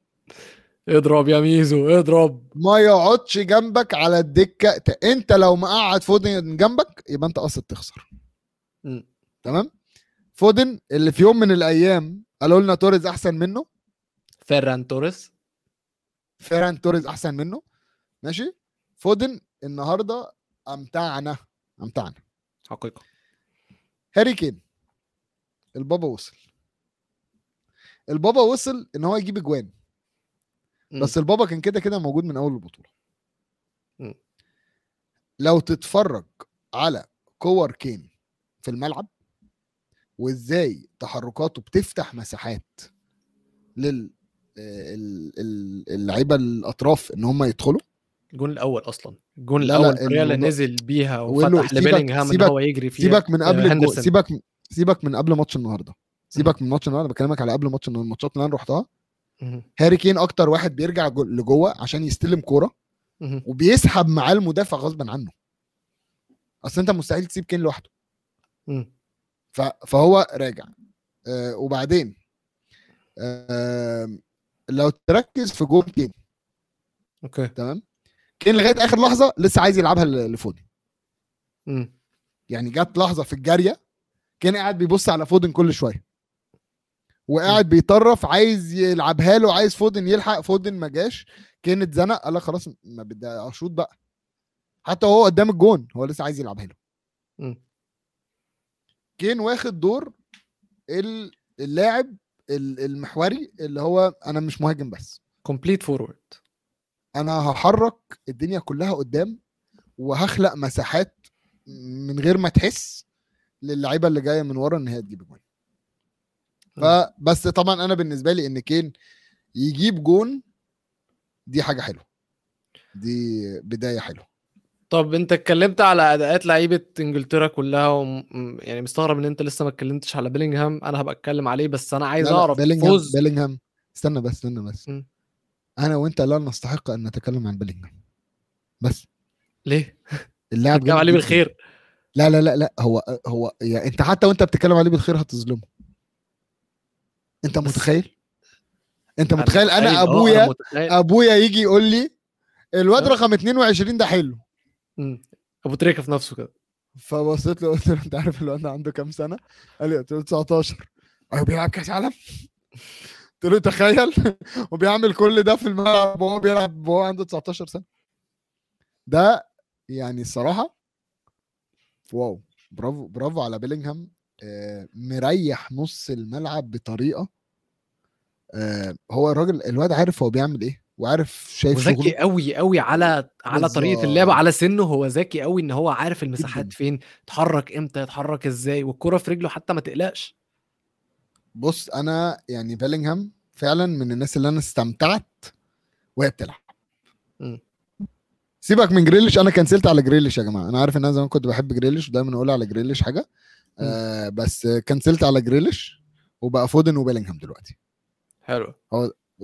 A: اضرب يا ميزو اضرب.
B: ما يقعدش جنبك على الدكة ت- انت لو مقعد فودن جنبك يبقى انت قصد تخسر.
A: مم.
B: تمام؟ فودن اللي في يوم من الأيام قالوا لنا توريز أحسن منه
A: فيران توريس
B: فيران توريز أحسن منه. ماشي. فودن النهارده أمتعنا. أمتعنا.
A: حقيقة.
B: هاري كين. البابا وصل. البابا وصل إن هو يجيب
A: أجوان.
B: بس البابا كان كده كده موجود من أول البطولة.
A: مم.
B: لو تتفرج على كور كين في الملعب وإزاي تحركاته بتفتح مساحات لل اللعيبة الأطراف إن هم يدخلوا
A: الجون الأول أصلا الجون
B: لا، لا،
A: الأول
B: الموضوع-
A: نزل بيها وفتح لبيلينغهام
B: إن
A: هو يجري فيها
B: سيبك من قبل.
A: هندرسون.
B: سيبك سيبك من قبل ماتش النهارده سيبك من ماتش النهارده بكلمك على قبل ماتش النهارده الماتشات اللي أنا رحتها. هاري كين أكتر واحد بيرجع جو- لجوه عشان يستلم
A: كورة.
B: وبيسحب معاه المدافع غصبا عنه أصل أنت مستحيل تسيب كين لوحده. فهو راجع آه وبعدين آه لو تركز في جول كين
A: okay.
B: تمام؟ كين لغاية آخر لحظة لسه عايز يلعبها لفودن.
A: مم.
B: يعني جت لحظة في الجارية كان قاعد بيبص على فودن كل شوية. وقاعد بيطرف عايز يلعبها له عايز فودن يلحق. فودن ما جاش. كان اتزنق قال لك خلاص ما بدي أشوط بقى. حتى وهو قدام الجون هو لسه عايز يلعبها له. كين واخد دور ال- اللاعب ال- المحوري اللي هو أنا مش مهاجم بس.
A: complete forward
B: أنا هحرك الدنيا كلها قدام وهخلق مساحات من غير ما تحس للعيبة اللي جاية من ورا إن هي تجيب جون. فبس طبعا أنا بالنسبة لي إن كين يجيب جون دي حاجة حلوة. دي بداية حلوة.
A: طب انت اتكلمت على أداءات لعيبة إنجلترا كلها وم... يعني مستغرب إن أنت لسه ما اتكلمتش على بيلينغهام أنا هبقى أتكلم عليه بس أنا عايز أعرف
B: بيلينغهام
A: فوز
B: بيلينغهام استنى بس استنى بس
A: مم.
B: أنا وأنت لا نستحق أن نتكلم عن بيلينغهام بس
A: ليه؟
B: اللاعب جامد
A: عليه. بالخير
B: لا لا لا لا هو هو يعني أنت حتى وأنت بتتكلم عليه بالخير هتظلمه
A: أنت
B: متخيل أنت متخيل
A: أنا أنا
B: ابويا. أبويا يجي يقول لي الواد
A: آه.
B: رقم 22 ده حلو
A: مم. أبو تريكة في نفسه كده.
B: فبصيت له قلت له أنت عارف الواد ده عنده كام سنة؟ قال لي قلت له 19 هو بيلعب كأس عالم؟ قلت له تخيل. وبيعمل كل ده في الملعب وهو بيلعب وهو عنده 19 سنة. ده يعني الصراحة واو. برافو برافو على بيلينغهام. آه، مريح نص الملعب بطريقة. آه، هو الراجل الواد عارف هو بيعمل إيه. وعارف شايف
A: وذكي
B: شغله.
A: قوي قوي على على طريقة
B: بالظبط.
A: اللعب على سنه هو ذكي قوي إن هو عارف المساحات
B: جداً.
A: فين يتحرك إمتى يتحرك إزاي والكرة في رجله حتى ما تقلقش.
B: بص أنا يعني بيلينغهام فعلا من الناس اللي أنا استمتعت وهي بتلعب. سيبك من جريليش أنا كنسلت على جريليش يا جماعة. أنا عارف إن أنا زمان كنت بحب جريليش ودايما أقول على جريليش حاجة. آه بس كنسلت على جريليش وبقى فودن وبيلينغهام دلوقتي.
A: حلو.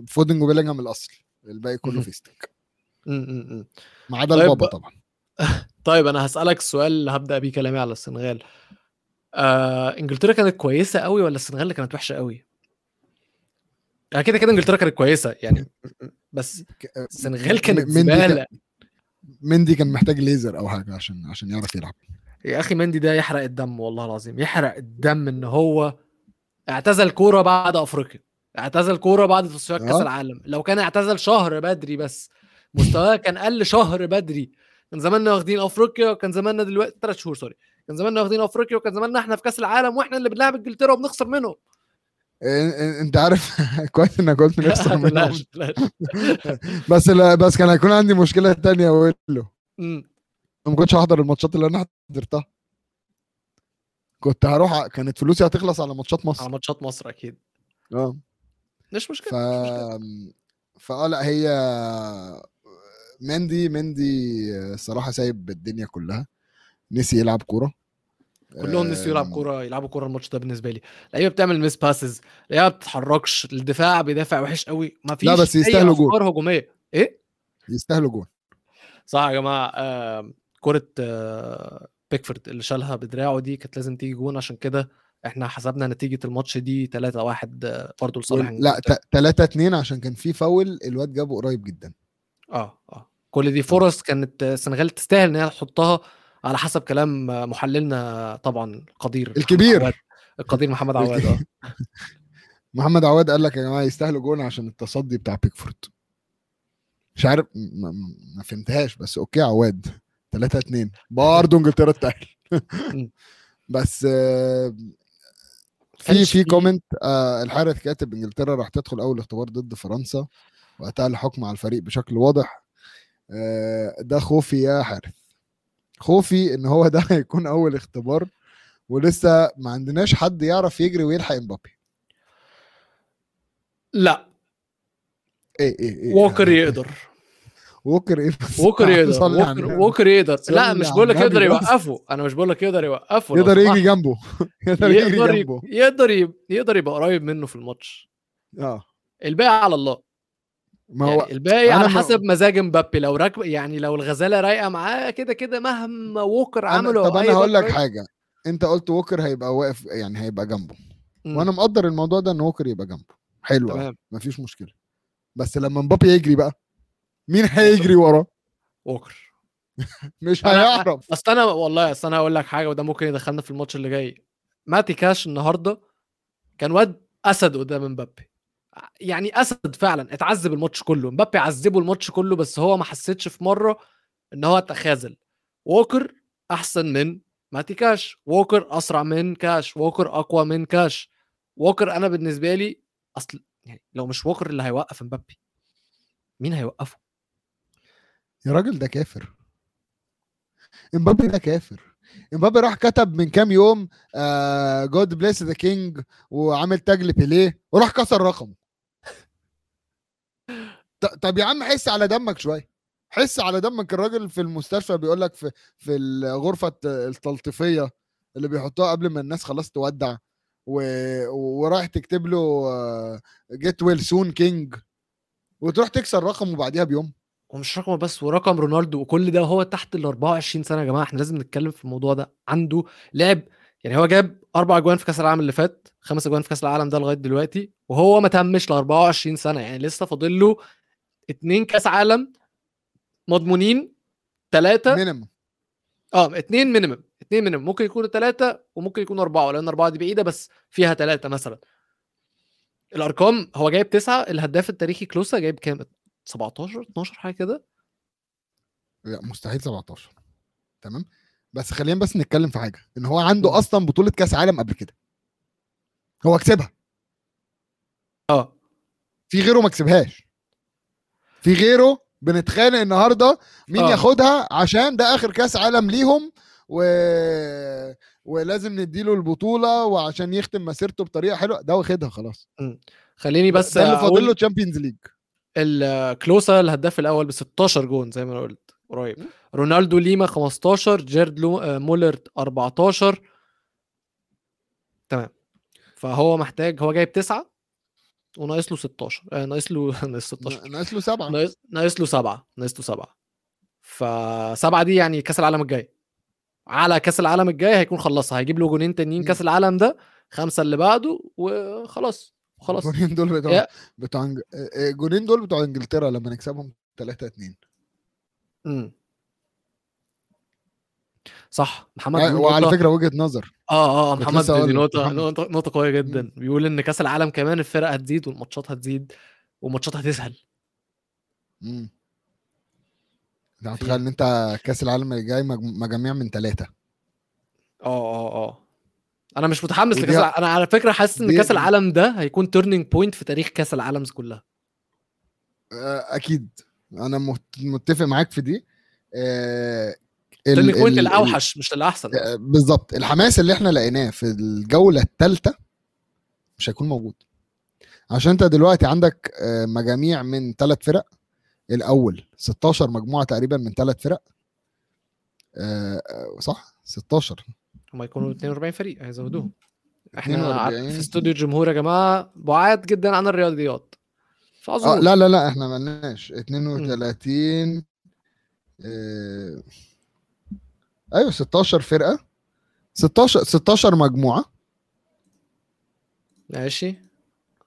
B: فودن وبيلينغهام الأصل. الباقي كله. فيستك. ما عدا
A: طيب.
B: البابا طبعا.
A: طيب أنا هسألك سؤال اللي هبدأ بيه كلامي على السنغال. آه إنجلترا كانت كويسة قوي ولا السنغال اللي كانت وحشة قوي؟ آه كده كده إنجلترا كانت كويسة يعني بس السنغال كانت زبالة.
B: مندي كان محتاج ليزر أو حاجة عشان عشان يعرف يلعب.
A: يا أخي مندي ده يحرق الدم والله العظيم يحرق الدم إن هو اعتزل كورة بعد أفريقيا. اعتزل كورة بعد تصفيات كأس
B: آه.
A: العالم. لو كان اعتزل شهر بدري بس مستواه كان قل شهر بدري. كان زماننا واخدين أفريقيا وكان زماننا دلوقتي ثلاث شهور سوري كان زماننا واخدين أفريقيا وكان زماننا إحنا في كأس العالم وإحنا اللي بنلعب إنجلترا وبنخسر منهم.
B: أنت عارف كويس إنك قلت نخسر منهم. بس بس كان هيكون عندي مشكلة تانية أقول له. ما كنتش هحضر الماتشات اللي أنا حضرتها. كنت هروح كانت فلوسي هتخلص على ماتشات
A: على
B: مصر
A: ماتشات مصر أكيد.
B: آه.
A: مش مشكلة
B: ف. فآه لأ هي مندي مندي صراحة سايب الدنيا كلها. نسي يلعب كورة.
A: كلهم نسيوا يلعب
B: آم،
A: كورة يلعبوا كورة الماتش ده بالنسبة لي. اللعيبه بتعمل miss passes اللعيبه ما بتتحركش الدفاع بيدافع وحش قوي ما فيش
B: بس
A: أي
B: يستاهلوا جول.
A: هجومية. إيه؟
B: يستاهلوا جول
A: صح يا جماعة. آه كرة آه بيكفورد اللي شالها بدراعه دي كانت لازم تيجي جون عشان كده إحنا حسبنا نتيجة الماتش دي 3 1 آه برضه لصالح
B: لا
A: إنجلترا.
B: 3 2 عشان كان في فاول الواد جابه قريب جدا
A: آه آه كل دي فرص كانت السنغال تستاهل إن هي تحطها على حسب كلام محللنا طبعا القدير محمد
B: الكبير.
A: عواد. القدير محمد عواد آه
B: محمد عواد قال لك يا جماعة يستاهلوا جول عشان التصدي بتاع بيكفورد مش عارف ما, ما فهمتهاش بس okay عواد 3 2 برضه انجلترا تتاهل
A: مم.
B: بس آه، في في
A: في-
B: comment آه الحارث كاتب إنجلترا راح تدخل أول اختبار ضد فرنسا وقتها الحكم على الفريق بشكل واضح. آه ده خوفي يا حارث خوفي إن هو ده هيكون أول اختبار ولسه ما عندناش حد يعرف يجري ويلحق امبابي
A: لا.
B: إيه إيه إيه
A: ووكر يقدر.
B: ووكر إيه
A: ووكر يقدر ووكر. ووكر يقدر. لا مش بقول لك يقدر. يوقفه. أنا مش بقول لك يقدر يوقفه.
B: يقدر. يجي جنبه. يقدر يجري
A: يقدر ي-
B: جنبه.
A: يقدر يقدر يبقى قريب منه في الماتش.
B: آه.
A: الباقي على الله.
B: ما هو
A: يعني الباقي على
B: ما-
A: حسب مزاج مبابي. لو راكب يعني لو الغزالة رايقة معاه كده كده مهما ووكر عمله
B: طب
A: أنا
B: هقول لك. حاجة. أنت قلت ووكر هيبقى واقف يعني هيبقى جنبه.
A: مم.
B: وأنا مقدر الموضوع ده إن ووكر يبقى جنبه. حلو مفيش مشكلة. بس لما مبابي يجري بقى مين هيجري وراه
A: ووكر.
B: مش هيعرف.
A: أصل أنا والله أصل أنا هقول لك حاجة وده ممكن يدخلنا في الماتش اللي جاي. ماتي كاش النهارده كان واد أسد قدام مبابي. يعني أسد فعلا. اتعذب الماتش كله. مبابي عذبه الماتش كله بس هو ما حسيتش في مرة إن هو تخاذل. ووكر أحسن من ماتي كاش. ووكر أسرع من كاش. ووكر أقوى من كاش. ووكر أنا بالنسبة لي أصل يعني لو مش ووكر اللي هيوقف مبابي. مين هيوقفه؟
B: يا راجل ده كافر. امبابي ده كافر. امبابي راح كتب من كام يوم God bless the king وعامل تاج لبيليه وراح كسر رقمه. طب يا عم حس على دمك شوية. حس على دمك الراجل في المستشفى بيقول لك في في الغرفة الت- التلطيفية اللي بيحطوها قبل ما الناس خلاص تودع و... ورايح تكتب له get well soon king وتروح تكسر رقمه بعديها بيوم.
A: ومش رقمه بس ورقم رونالدو وكل ده هو تحت ال 24 سنة يا جماعة. إحنا لازم نتكلم في الموضوع ده. عنده لعب يعني هو جاب أربع أجوان في كأس العالم اللي فات خمس أجوان في كأس العالم ده لغاية دلوقتي وهو ما تمش ل 24 سنة. يعني لسه فاضل له اتنين كأس عالم مضمونين ثلاثة
B: minimum
A: آه اتنين minimum اتنين minimum ممكن يكونوا ثلاثة وممكن يكونوا أربعة لأن أربعة دي بعيدة بس فيها ثلاثة مثلا. الأرقام هو جايب تسعة الهداف التاريخي كلوسا جايب كام؟ 17 12 حاجة كده.
B: لا مستحيل 17 تمام؟ بس خلينا بس نتكلم في حاجة إن هو عنده. أصلا بطولة كأس عالم قبل كده. هو كسبها.
A: آه.
B: في غيره ما كسبهاش. في غيره بنتخانق النهارده مين
A: آه.
B: ياخدها عشان ده آخر كأس عالم ليهم و... ولازم نديله البطولة وعشان يختم مسيرته بطريقة حلوة. ده واخدها خلاص.
A: خليني بس
B: ده اللي فاضل له Champions League
A: كلوزا الهداف الأول ب 16 جون زي ما أنا قلت قريب. رونالدو ليما 15 جيرد. آه، مولر 14 تمام. فهو محتاج هو جايب تسعة وناقص له 16 آه ناقص له ناقص 16
B: ناقص له سبعة.
A: ناقص ناقص له سبعة ناقص له سبعة. فسبعة دي يعني كأس العالم الجاي. على كأس العالم الجاي هيكون خلصها هيجيب له جونين تانيين. كأس العالم ده خمسة اللي بعده وخلاص. خلاص.
B: الجونين دول بتوع بتوع الجونين دول بتوع إنجلترا لما نكسبهم 3 2
A: امم صح. محمد بيقول
B: وعلى فكرة وجهة نظر.
A: آه
B: آه
A: محمد دي. نقطة نقطة قوية جدا. بيقول إن كأس العالم كمان الفرق هتزيد والماتشات هتزيد والماتشات هتسهل
B: امم انت متخيل إن أنت كأس العالم اللي جاي مج- مجاميع من ثلاثة
A: آه آه آه. أنا مش متحمس لكأس
B: ه-
A: الع- أنا على فكرة حاسس إن
B: دي- كأس
A: العالم ده هيكون turning point في تاريخ كأس العالم كلها.
B: أكيد. أنا مت- متفق معاك في دي. آه، ال-
A: turning point
B: ال-
A: الاوحش مش الاحسن
B: آه، بالظبط. الحماس اللي إحنا لقيناه في الجولة الثالثه مش هيكون موجود. عشان أنت دلوقتي عندك آه، مجاميع من ثلاث فرق. الأول 16 مجموعة تقريبا من ثلاث فرق. آه، آه، صح؟ 16
A: هم يكونوا 42 فريق هيزودوهم. إحنا
B: 42.
A: في استوديو الجمهور يا جماعة بعاد جدا عن الرياضيات.
B: آه
A: فأظن.
B: لا لا لا إحنا ملناش. 32 آه، أيوه 16 فرقة. 16 16 مجموعة.
A: ماشي.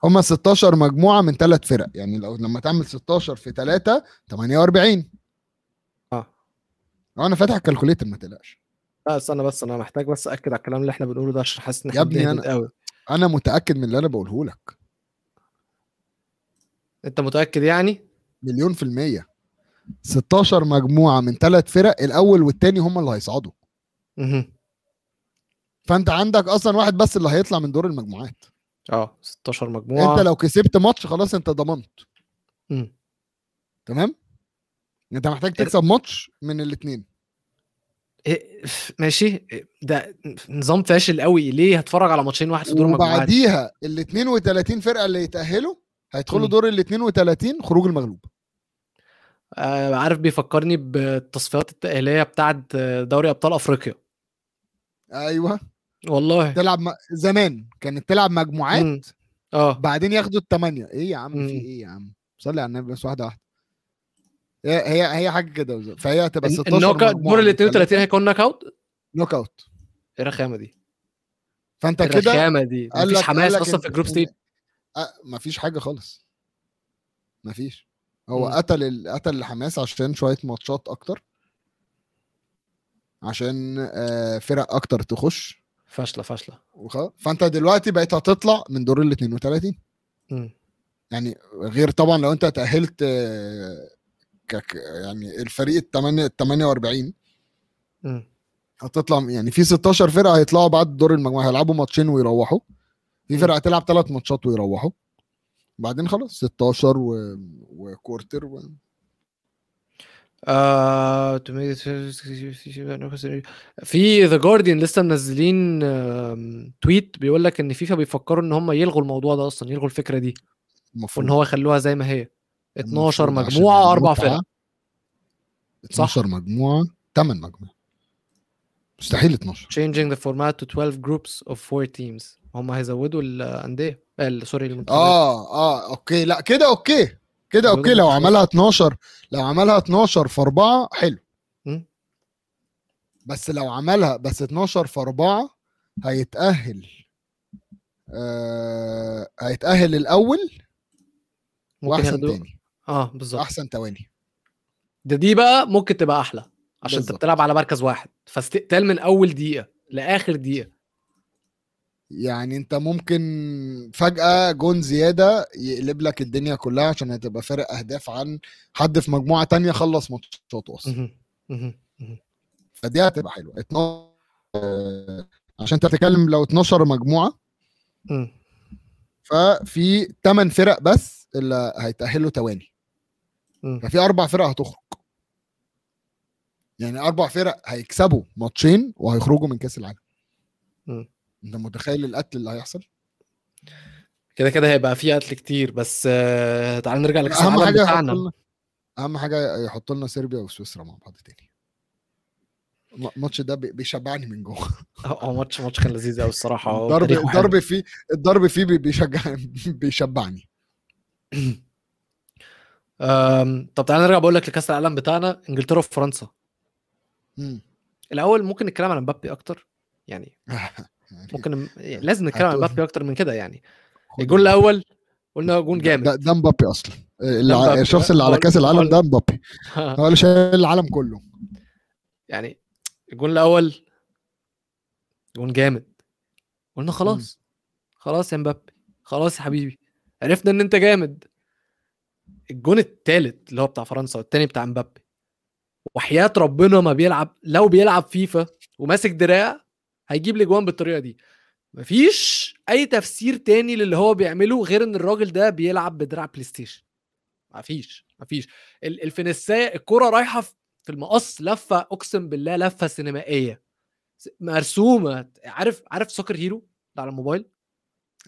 B: هما 16 مجموعة من ثلاث فرق. يعني لو لما تعمل 16 في 3 48
A: آه.
B: أنا فاتح الكالكوليتر ما تقلقش.
A: لا استنى بس أنا محتاج بس اكد على الكلام اللي إحنا بنقوله ده عشان حاسس إن
B: يا
A: إحنا
B: ابني أنا-
A: قوي
B: أنا متأكد من اللي أنا بقوله لك.
A: أنت متأكد يعني؟
B: مليون في المية. 16 مجموعة من ثلاث فرق الأول والثاني هم اللي هيصعدوا.
A: مهم.
B: فأنت عندك أصلا واحد بس اللي هيطلع من دور المجموعات.
A: آه 16 مجموعة.
B: أنت لو كسبت ماتش خلاص أنت ضمنت. تمام؟ أنت محتاج تكسب ماتش من الاثنين
A: إيه، ماشي. إيه، ده نظام فاشل قوي. ليه؟ هتفرج على ماتشين واحد في دور المجموعات
B: وبعديها ال 32 فرقة اللي يتأهلوا هيدخلوا. دور ال 32 خروج المغلوب.
A: آه عارف بيفكرني بالتصفيات التأهيلية بتاعت دوري أبطال أفريقيا.
B: أيوه.
A: والله.
B: تلعب م... زمان كانت تلعب مجموعات.
A: آه.
B: بعدين ياخدوا الثمانيه إيه يا عم. في إيه يا عم؟ صلي على النبي بس واحدة واحدة. هي هي هي حاجة كده بالظبط. فهي هتبقى 16
A: ال knock
B: مجموعة
A: دور ال
B: من
A: 32
B: ثلاثة.
A: هيكون
B: knockout knockout
A: إيه الرخامة دي؟
B: فأنت
A: إيه
B: كده
A: الرخامة دي مفيش حماس
B: أصلا
A: في
B: ال
A: group
B: stage مفيش حاجة خالص مفيش هو
A: مم.
B: قتل ال... قتل الحماس عشان شوية ماتشات أكتر عشان آه، فرق أكتر تخش
A: فاشلة فاشلة
B: وخلاص فأنت دلوقتي بقيت هتطلع من دور ال 32
A: مم.
B: يعني غير طبعا لو أنت تأهلت آه، يعني الفريق ال 8 ال 48
A: مم.
B: هتطلع يعني في 16 فرقة هيطلعوا بعد دور المجموعة هيلعبوا ماتشين ويروحوا. في. فرقة هتلعب ثلاث ماتشات ويروحوا. بعدين خلاص 16 و... و quarter و...
A: آه في The Guardian لسه منزلين tweet بيقول لك إن فيفا بيفكروا إن هم يلغوا الموضوع ده أصلا يلغوا الفكرة دي.
B: المفروض
A: وإن هو يخلوها زي ما هي. 12
B: المفروض عشان
A: مجموعه
B: أربع.
A: فرق.
B: 12 مجموعة 8 مجموعة. مستحيل 12
A: changing the format to 12 groups of four teams. هم هيزودوا الأندية sorry
B: آه آه okay. لا كده okay. كده okay. لو. عملها 12 لو عملها 12 في 4 حلو. بس لو عملها بس 12 في 4 هيتأهل آه هيتأهل الأول
A: ياخدوا
B: تاني.
A: آه بالظبط
B: أحسن تواني
A: ده دي بقى ممكن تبقى أحلى عشان
B: أنت.
A: بتلعب على مركز واحد فاستقتال من أول دقيقة لآخر دقيقة
B: يعني أنت ممكن فجأة جون زيادة يقلب لك الدنيا كلها عشان هتبقى فارق أهداف عن حد في مجموعة تانية خلص.
A: مهم. مهم.
B: فدي هتبقى حلوة 12 آه، عشان أنت بتتكلم لو 12 مجموعة. ففي 8 فرق بس اللي هيتأهلوا تواني. ففي أربع فرق هتخرج. يعني أربع فرق هيكسبوا ماتشين وهيخرجوا من كأس العالم.
A: مم.
B: أنت متخيل القتل اللي هيحصل؟
A: كده كده هيبقى في قتل كتير بس آه، تعال نرجع لكأس
B: أهم
A: العالم
B: حاجة يحط
A: بتاعنا.
B: لنا أهم حاجة يحط لنا صربيا وسويسرا مع بعض تاني. الم- الماتش ده بي- بيشبعني من جوه.
A: هو ماتش ماتش كان لذيذ قوي الصراحة
B: الضرب. الضرب فيه الضرب فيه بي- بيشجع بيشبعني.
A: طب تعالى نرجع بقول لك لكأس العالم بتاعنا إنجلترا وفرنسا. الأول ممكن نتكلم عن مبابي أكتر يعني ممكن يعني لازم نتكلم عن مبابي أكتر من كده يعني. الجول. الأول قلنا
B: ده,
A: جامد.
B: ده مبابي أصلا. اللي
A: ده.
B: الشخص اللي على كأس العالم ده مبابي. هو اللي شايل العالم كله.
A: يعني الجول الأول جول جامد. قلنا خلاص. خلاص يا مبابي. خلاص يا حبيبي. عرفنا إن أنت جامد. الجون التالت اللي هو بتاع فرنسا والتاني بتاع مبابي. وحياة ربنا ما بيلعب لو بيلعب فيفا وماسك دراع هيجيب الاجوان بالطريقة دي. مفيش أي تفسير تاني للي هو بيعمله غير إن الراجل ده بيلعب بدراع بلاي ستيشن مفيش مفيش. ال- الفينيساية الكرة رايحة في المقص لفة أقسم بالله لفة سينمائية. مرسومة. عارف عارف سوكر هيرو على الموبايل؟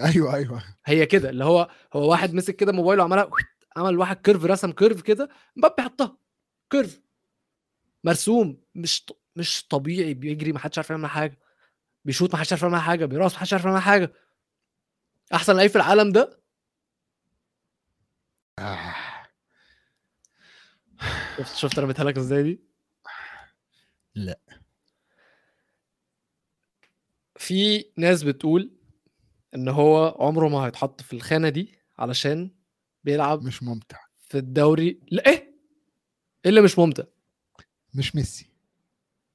B: أيوه أيوه.
A: هي كده اللي هو هو واحد مسك كده موبايله وعملها عمل واحد curve رسم curve كده مبابي حطها curve مرسوم. مش مش طبيعي. بيجري ما حدش عارف يعمل حاجة. بيشوط ما حدش عارف يعمل حاجة. بيراوغ ما حدش عارف يعمل حاجة. أحسن لعيب في العالم ده؟
B: آه.
A: شفت شفت أنا لك إزاي دي؟
B: لا.
A: في ناس بتقول إن هو عمره ما هيتحط في الخانة دي علشان بيلعب
B: مش ممتع.
A: في الدوري. لا إيه؟ إيه اللي مش ممتع؟
B: مش ميسي.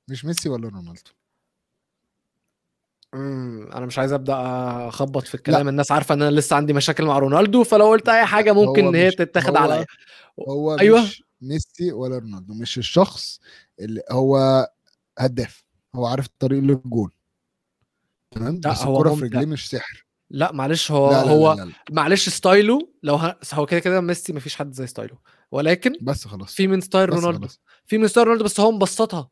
B: مش ميسي ولا رونالدو.
A: امم أنا مش عايز أبدأ أخبط في الكلام. الناس عارفة إن أنا لسه عندي مشاكل مع رونالدو فلو قلت أي حاجة ممكن ان هي تتاخد عليا.
B: هو
A: أيوة.
B: مش ميسي ولا رونالدو مش الشخص اللي هو هداف. هو عارف الطريق للجول تمام؟
A: لا،
B: بس
A: هو
B: الكرة في. رجليه مش سحر.
A: لا معلش هو
B: لا لا
A: هو
B: لا لا لا.
A: معلش ستايله لو ه... هو كده كده ميسي مفيش حد زي ستايله. ولكن
B: بس خلاص.
A: في من ستايل رونالدو. في من ستايل رونالدو بس هو مبسطها.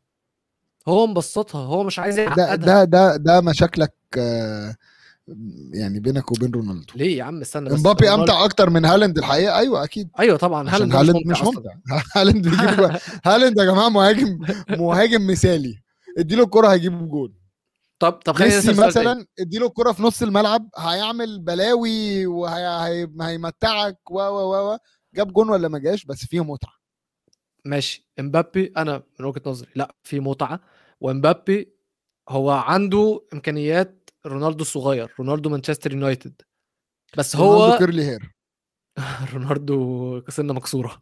A: هو مبسطها. هو مش عايز
B: ده
A: يعقدها.
B: ده ده ده مشاكلك آه، يعني بينك وبين رونالدو.
A: ليه يا عم؟ استنى بس. مبابي
B: أمتع أكتر من هالاند الحقيقة؟ أيوه أكيد.
A: أيوه طبعا هالاند
B: هالاند مش. ممتع. هالاند. هالاند يا جماعة مهاجم مهاجم مثالي. اديله الكرة هيجيب جول
A: طب طب خلينا
B: ميسي. مثلا اديله الكرة في نص الملعب هيعمل بلاوي وهيمتعك و و و جاب جون ولا ما جاش؟ بس فيه متعة.
A: ماشي. مبابي أنا من وجهة نظري لا في متعة. ومبابي هو عنده إمكانيات رونالدو الصغير رونالدو مانشستر يونايتد. بس
B: رونالدو
A: هو
B: curly hair.
A: رونالدو سنه
B: مكسورة.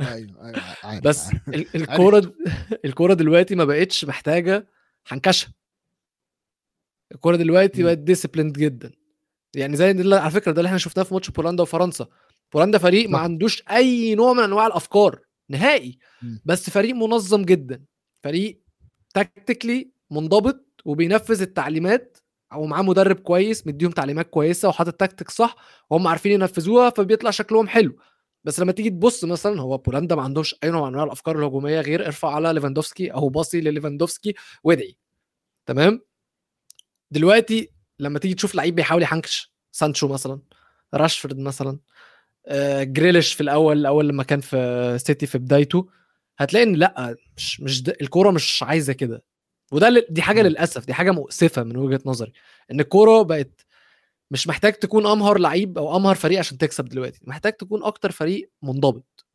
B: أيوه أيوه
A: بس الكورة الكورة دلوقتي ما بقتش محتاجة حنكشه الكورة دلوقتي. بقت disciplined جدا. يعني زي اللي على فكرة ده اللي إحنا شفناه في ماتش بولندا وفرنسا. بولندا فريق ما. عندوش أي نوع من أنواع الأفكار نهائي. بس فريق منظم جدا. فريق تكتيكلي منضبط وبينفذ التعليمات أو معاه مدرب كويس مديهم تعليمات كويسة وحاطط تكتيك صح وهم عارفين ينفذوها فبيطلع شكلهم حلو. بس لما تيجي تبص مثلا هو بولندا ما عندوش أي نوع من أنواع الأفكار الهجومية غير ارفع على ليفاندوفسكي أو باصي لليفاندوفسكي وادعي تمام؟ دلوقتي لما تيجي تشوف لعيب بيحاول يحنكش سانشو مثلا راشفورد مثلا آه، جريليش في الأول الأول لما كان في سيتي في بدايته هتلاقي إن لأ مش مش الكورة مش عايزة كده. وده دي
B: حاجة.
A: للأسف دي حاجة مؤسفة من وجهة نظري إن الكورة بقت مش محتاج تكون أمهر لعيب أو أمهر فريق عشان تكسب دلوقتي محتاج تكون أكتر فريق منضبط.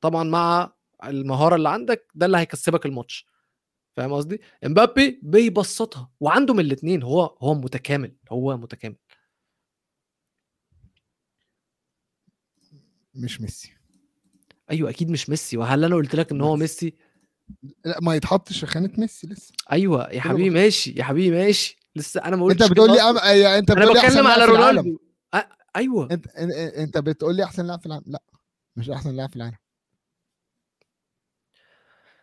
A: طبعا مع المهارة اللي عندك ده اللي هيكسبك الماتش. فاهم قصدي؟ إمبابي بيبسطها وعنده من الاثنين هو هو متكامل هو متكامل.
B: مش ميسي.
A: أيوه أكيد مش ميسي. وهل أنا قلت لك إن هو. ميسي.
B: لا ما يتحطش في خانة ميسي لسه.
A: أيوه يا حبيبي. ماشي يا حبيبي ماشي. لسه أنا ما قلتش
B: انت بتقول لي. أم... أي- أنت
A: أنا
B: بتقول لي أحسن
A: بتكلم
B: لاعب
A: على رونالدو. أ- أيوه.
B: أنت انت- أنت بتقول لي أحسن لاعب في العالم لا مش أحسن لاعب في العالم.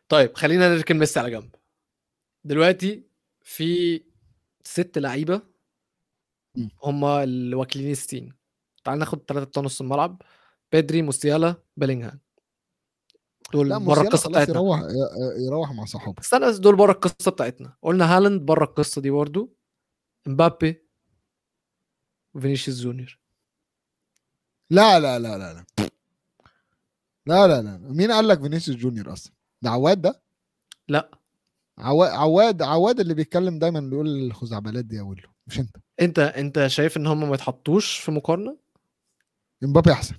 A: طيب خلينا نركن ميسي على جنب. دلوقتي في ست
B: لعيبة.
A: هم اللي واكلين السين تعال ناخد ثلاثة بتوع نص الملعب بيدري موسيالا بيلينجهام. دول بره
B: القصة
A: بتاعتنا.
B: يروح يروح مع صحابه.
A: استنى بس دول بره القصة بتاعتنا. قلنا هالاند بره القصة دي برضه مبابي وفينيسيوس جونيور.
B: لا لا لا لا. لا لا لا لا. مين قال لك فينيسيوس جونيور أصلا؟ ده عواد ده؟
A: لا.
B: عواد عواد عواد اللي بيتكلم دايما بيقول الخزعبلات دي يا ولو مش انت.
A: انت انت شايف ان هم ما يتحطوش في مقارنة؟
B: مبابي أحسن.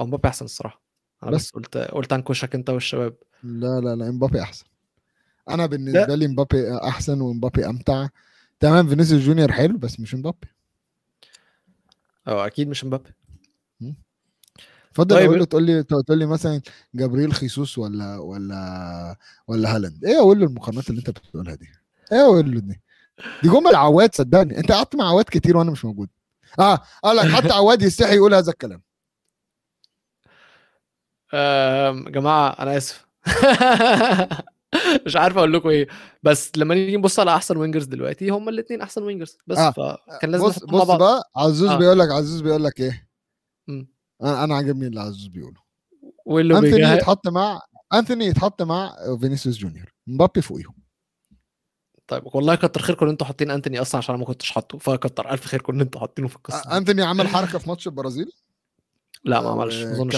A: هو مبابي أحسن الصراحة. أنا
B: بس.
A: بس قلت قلت أنكشك أنت والشباب.
B: لا لا لا مبابي أحسن. أنا
A: بالنسبة.
B: لي مبابي أحسن ومبابي أمتع. تمام فينيسيوس جونيور حلو بس مش مبابي.
A: آه أكيد مش مبابي
B: اتفضل
A: طيب.
B: أقول له تقول لي تقول لي مثلا جبريل خيسوس ولا ولا ولا هالاند. إيه أقول له المقارنات اللي انت بتقولها دي؟ إيه أقول له دي؟ دي جمل عواد صدقني. انت قعدت مع عواد كتير وأنا مش موجود. آه قال لك حتى عواد يستحي يقول هذا الكلام.
A: أم، جماعة أنا آسف. مش عارف أقول لكم إيه. بس لما نيجي نبص على أحسن wingers دلوقتي هم الاثنين أحسن wingers بس
B: آه.
A: فكان لازم
B: بص بص بقى عزوز
A: آه.
B: بيقول لك عزوز بيقول لك
A: إيه.
B: أنا أنا عاجبني اللي عزوز بيقوله.
A: واللي
B: أنثوني
A: بيجهز
B: يتحط مع أنثوني يتحط مع فينيسيوس جونيور مبابي فوقيهم.
A: طيب والله كتر خيركم إن أنتوا حاطين أنثوني أصلا عشان أنا ما كنتش حاطه فكتر ألف خيركم إن أنتوا حاطينه في القصة. دي.
B: أنثوني عمل حركة في ماتش البرازيل؟
A: لا ما عملش ما
B: أظنش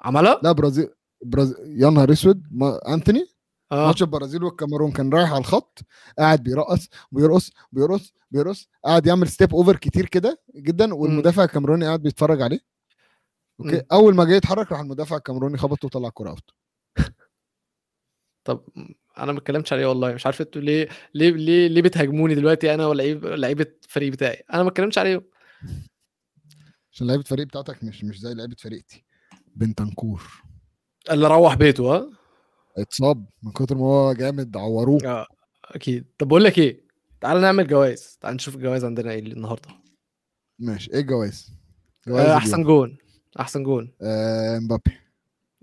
A: عملها؟
B: لا برازيل برازيل يا نهار أسود ما... أنثوني؟
A: آه.
B: ماتش البرازيل والكاميرون كان رايح على الخط قاعد بيرقص بيرقص بيرقص بيرقص قاعد يعمل step over كتير كده جدا والمدافع الكاميروني قاعد بيتفرج عليه. okay؟
A: مم.
B: أول ما جه يتحرك راح المدافع الكاميروني خبطه وطلع الكوره out
A: طب أنا ما اتكلمتش عليه والله مش عارف أنتوا ليه ليه ليه ليه بتهاجموني دلوقتي أنا ولعيب لعيبة الفريق بتاعي؟ أنا ما اتكلمتش عليه
B: عشان لعيبة الفريق بتاعتك مش مش زي لعيبة فريقتي. بنتنكور.
A: اللي روح بيته ها
B: اتصاب من كتر ما هو جامد عوروه.
A: آه أكيد. طب بقول لك إيه؟ تعال نعمل جوائز. تعال نشوف الجوائز عندنا إيه النهارده.
B: ماشي. إيه الجوائز؟ جوائز
A: آه
B: اليوم.
A: أحسن جون. أحسن جون.
B: آه مبابي.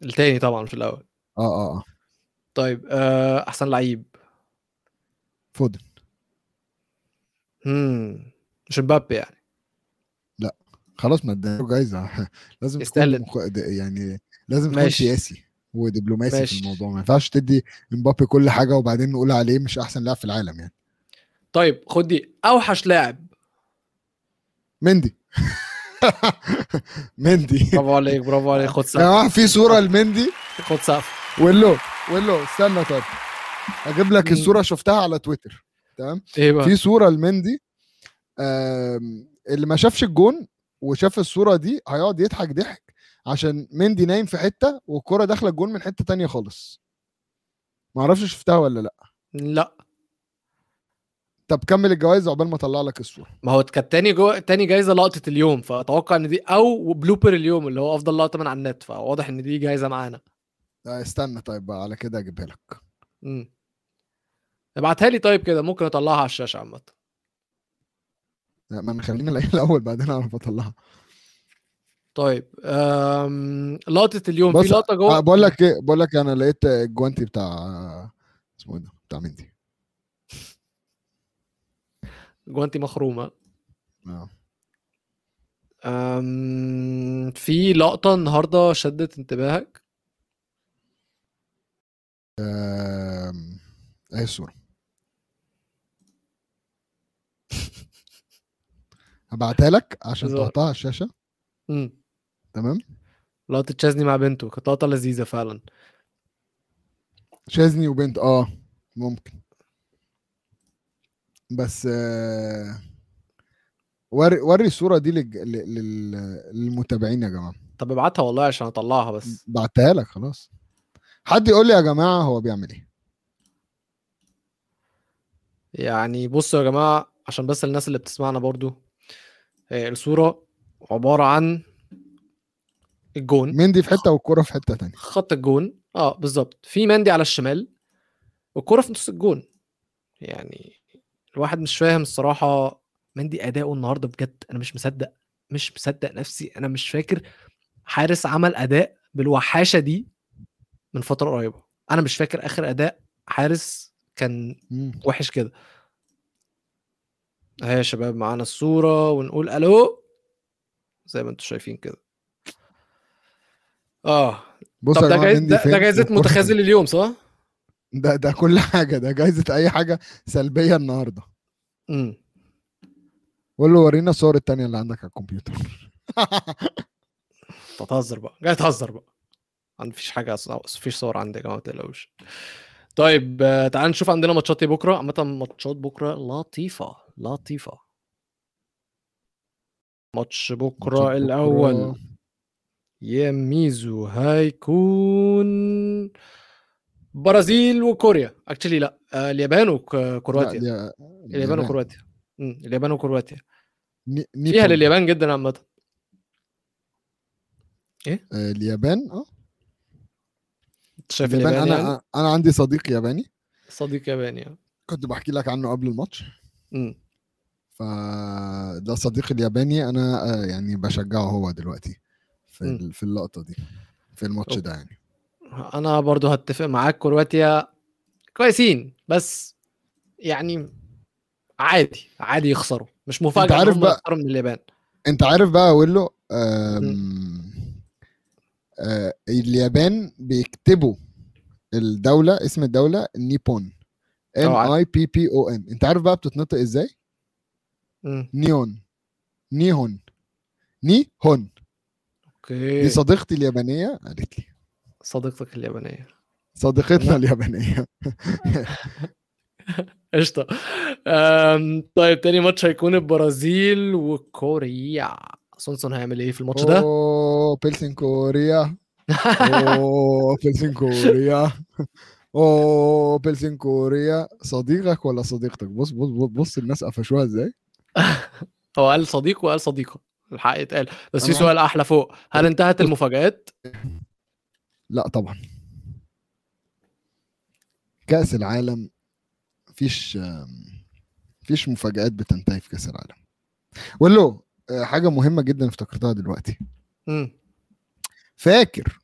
A: التاني طبعا في الأول.
B: آه آه آه.
A: طيب آه أحسن لعيب.
B: فودن.
A: امم مش مبابي يعني.
B: خلاص ما اداله جايزة. لازم
A: يستاهل.
B: تكون مخ... يعني لازم تكون
A: ماشي.
B: سياسي ودبلوماسي
A: ماشي.
B: في الموضوع. ما ينفعش تدي مبابي كل حاجة وبعدين نقول عليه مش أحسن لاعب في العالم يعني.
A: طيب خد دي. أوحش لاعب.
B: مندي. مندي.
A: برافو عليك برافو عليك. خد
B: يا
A: سقف
B: جماعة في صورة لمندي؟
A: خد سقف.
B: ولو ولو استنى. طب أجيب لك. الصورة شفتها على تويتر. تمام؟
A: إيه بقى؟
B: في صورة لمندي. اللي ما شافش الجون وشاف الصورة دي هيقعد يضحك ضحك. عشان مندي نايم في حتة والكرة داخلة الجون من حتة تانية خالص. ما أعرفش شفتها ولا لأ.
A: لا.
B: طب كمل الجوائز عقبال ما أطلع لك الصورة
A: ما هو كانت تاني جو... تاني جايزة لقطة اليوم فأتوقع إن دي أو بلوبر اليوم اللي هو أفضل لقطة من على النت فواضح إن دي جايزة معانا.
B: استنى طيب بقى على كده أجيبها لك.
A: امم ابعتها لي طيب كده ممكن أطلعها على الشاشة عامة.
B: لا، ما نخلينا الأول بعدين أعرف أطلعها.
A: طيب أم... لقطة اليوم في لقطة جوه؟
B: آه، بقول لك إيه بقول لك أنا لقيت الجوانتي بتاع اسمه إيه ده؟ بتاع مندي.
A: جوانتي مخرومة.
B: آه.
A: أم... في لقطة النهارده شدت انتباهك؟
B: آم، اهي الصورة؟ هبعتها لك عشان. تحطها على الشاشة.
A: امم
B: تمام؟
A: لقطه تشازني مع بنته كانت لقطة لذيذة فعلا.
B: شاذني وبنت آه ممكن. بس آه، وري وري الصورة دي للج- لل- لل- للمتابعين يا جماعة.
A: طب ابعتها والله عشان اطلعها بس.
B: بعتها لك خلاص. حد يقول لي يا جماعة هو بيعمل إيه؟
A: يعني بصوا يا جماعة عشان بس الناس اللي بتسمعنا برضو آه، الصورة عبارة عن الجون.
B: مندي في حتة والكرة في حتة تانية.
A: خط الجون. آه بالظبط. في مندي على الشمال والكرة في نص الجون. يعني الواحد مش فاهم الصراحة مندي أداؤه النهاردة بجد. أنا مش مصدق مش مصدق نفسي. أنا مش فاكر حارس عمل أداء بالوحاشة دي من فترة قريبة. أنا مش فاكر آخر أداء حارس كان. وحش كده. أهي يا شباب معانا الصورة ونقول ألو. زي ما أنتم شايفين كده. آه.
B: بص
A: طب ده
B: جماعة
A: جايز ده, ده
B: والكرة-
A: متخاذل اليوم صح؟
B: ده ده كل حاجة. ده جايزة أي حاجة سلبية النهارده.
A: امم
B: قول له ورينا الصور التانية اللي عندك على الكمبيوتر.
A: تهزر بقى. جاي تهزر بقى. ما فيش حاجة أصلا. مفيش صور عندي يا جماعة ما تقلقوش. طيب آه، تعال نشوف عندنا ماتشات إيه بكرة. عامة ماتشات بكرة لطيفة لطيفة. ماتش بكرة
B: ماتشات
A: يا ميزو هيكون برازيل وكوريا. اكشلي لا. آه اليابان وكرواتيا اليابان. وكرواتيا. اليابان وكرواتيا. فيها. لليابان جدا عامة.
B: آه، اليابان
A: آه. شايف
B: اليابان
A: اليابان
B: أنا
A: يعني؟
B: أنا عندي صديق ياباني.
A: صديق ياباني آه.
B: كنت بحكي لك عنه قبل الماتش.
A: مم.
B: فده صديقي الياباني أنا آه، يعني بشجعه هو دلوقتي. في في اللقطة دي في الماتش. ده يعني.
A: أنا برضو هتفق معاك كرواتيا كويسين بس يعني عادي عادي يخسروا مش مفاجأة
B: عارف
A: إن هم
B: بقى-
A: يخسروا من اليابان.
B: أنت عارف بقى أقول له آه اليابان بيكتبوا الدولة اسم الدولة نيبون
A: عارف.
B: I P P O N أنت عارف بقى بتتنطق إزاي؟
A: مم.
B: نيون. نيهون. نيهون.
A: okay.
B: دي صديقتي اليابانية؟ قالت لي.
A: صديقتك اليابانية.
B: صديقتنا. اليابانية.
A: قشطة. أم، طيب تاني ماتش هيكون البرازيل وكوريا. سونسون هيعمل إيه في الماتش ده؟
B: 오 필승 코리아. 오 필승 코리아. 오 필승 코리아. صديقك ولا صديقتك؟ بص بص بص, بص الناس قفشوها إزاي؟
A: هو قال صديق وقال صديقة. الحق يتقال. بس في سؤال أحلى فوق. هل انتهت المفاجآت؟
B: لا طبعا. كأس العالم مفيش مفيش مفاجآت بتنتهي في كأس العالم. ولو آه، حاجة مهمة جدا افتكرتها دلوقتي.
A: مم.
B: فاكر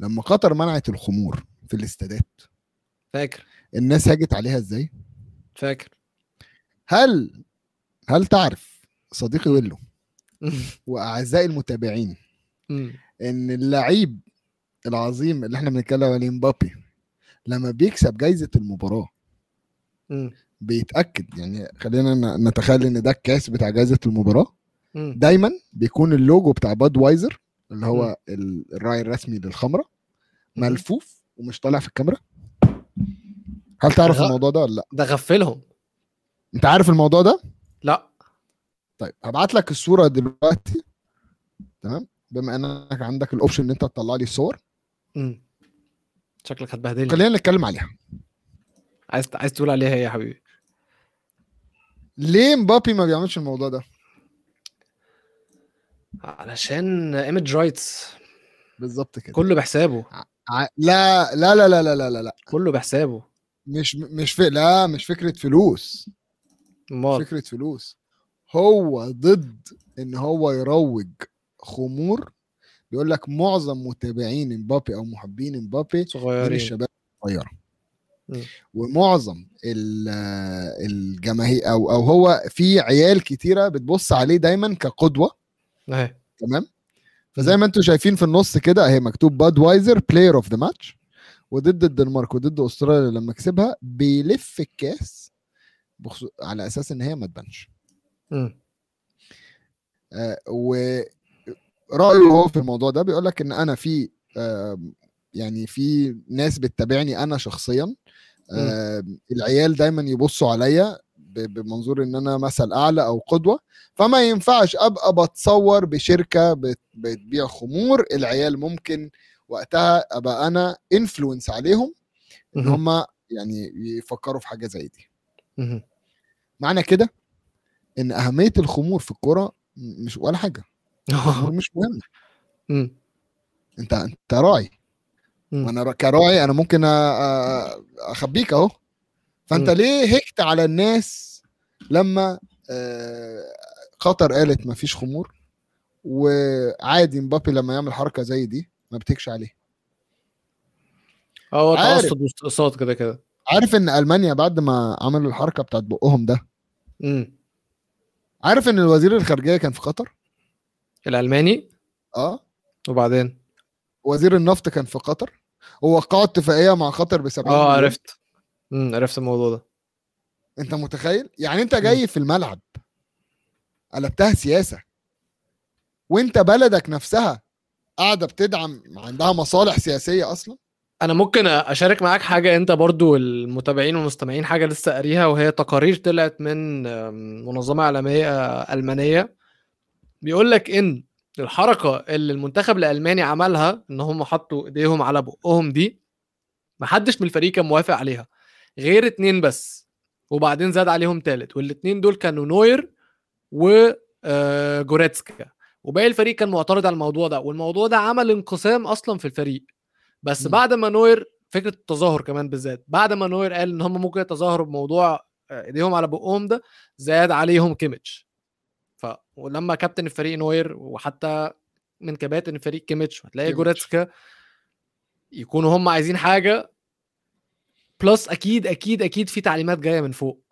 B: لما قطر منعت الخمور في الاستادات؟
A: فاكر.
B: الناس هاجت عليها إزاي؟
A: فاكر.
B: هل هل تعرف صديقي ويلو وأعزائي المتابعين. إن اللعيب العظيم اللي إحنا بنتكلم عليه مبابي لما بيكسب جايزة المباراة
A: مم.
B: بيتأكد يعني خلينا نتخيل إن ده الكاس بتاع جائزه
A: المباراة.
B: دايما بيكون اللوجو بتاع Budweiser اللي هو ال- الراعي الرسمي
A: للخمرة.
B: ملفوف ومش طالع في الكاميرا هل تعرف. الموضوع ده ولا لأ
A: ده غفلهم
B: أنت عارف الموضوع ده
A: لأ
B: طيب هبعت لك الصورة دلوقتي. تمام؟ بما إنك عندك الاوبشن إن أنت تطلع لي الصور.
A: مم. شكلك هتبهدلني.
B: خلينا نتكلم عليها.
A: عايز عايز تقول عليها إيه يا حبيبي؟
B: ليه مبابي ما بيعملش الموضوع ده؟
A: علشان image rights
B: بالظبط كده.
A: كله بحسابه.
B: ع- لا لا لا لا لا لا لا.
A: كله بحسابه.
B: مش مش في لا مش فكرة فلوس.
A: أمال.
B: فكرة فلوس. هو ضد إن هو يروج خمور. بيقول لك معظم متابعين امبابي أو محبين امبابي من
A: صغيرين.
B: الشباب
A: الصغيرة.
B: ومعظم ال- الجماهير أو أو هو في عيال كتيرة بتبص عليه دايما كقدوة.
A: أهي.
B: تمام؟ فزي ما أنتم شايفين في النص كده أهي مكتوب Budweiser player of the match وضد الدنمارك وضد أستراليا لما كسبها بيلف الكاس. على أساس إن هي ما تبانش. آه ورايه هو في الموضوع ده بيقول لك إن أنا في آه يعني في ناس بتتابعني أنا شخصيا آه العيال دايما يبصوا عليا بمنظور إن أنا مثل أعلى أو قدوة فما ينفعش أبقى بتصور بشركة بت- بتبيع خمور العيال ممكن وقتها أبقى أنا انفلونس عليهم
A: إن.
B: هم يعني يفكروا في حاجة زي دي. معنى كده إن أهمية الخمور في الكورة مش ولا حاجة الخمور مش مهمه. أنت أنت راعي. وأنا را- كراعي أنا ممكن أخبيك أهو
A: فأنت.
B: ليه هكت على الناس لما آه، قطر قالت ما فيش خمور وعادي مبابي لما يعمل حركة زي دي ما بتكش عليه
A: هو
B: عارف.
A: تقصد واستقصاد كده كده
B: عارف إن ألمانيا بعد ما عملوا الحركة بتاعت بقهم ده. عارف إن الوزير الخارجية كان في قطر؟
A: الألماني؟
B: آه.
A: وبعدين؟
B: وزير النفط كان في قطر. ووقعوا اتفاقية مع قطر ب 70 آه.
A: عرفت. مم. عرفت الموضوع ده.
B: أنت متخيل؟ يعني أنت جاي في الملعب قلبتها سياسة. وأنت بلدك نفسها قاعدة بتدعم عندها مصالح سياسية أصلا؟
A: أنا ممكن أشارك معاك حاجة أنت برضو المتابعين والمستمعين حاجة لسه قاريها وهي تقارير طلعت من منظمة إعلامية آه، ألمانية. بيقول لك إن الحركة اللي المنتخب الألماني عملها إن هم حطوا إيديهم على بقهم دي محدش من الفريق كان موافق عليها غير اتنين بس وبعدين زاد عليهم تالت والاتنين دول كانوا نوير وجوريتسكا وباقي الفريق كان معترض على الموضوع ده والموضوع ده عمل انقسام أصلا في الفريق. بس
B: مم.
A: بعد ما نوير فكرة التظاهر كمان بالذات بعد ما نوير قال إن هم ممكن يتظاهروا بموضوع آه، إيديهم على بقهم ده زاد عليهم كيميتش ف ولما كابتن الفريق نوير وحتى من كباتن الفريق كيميتش
B: كيميتش.
A: جوريتسكا يكونوا هم عايزين حاجة plus أكيد أكيد أكيد في تعليمات جاية من فوق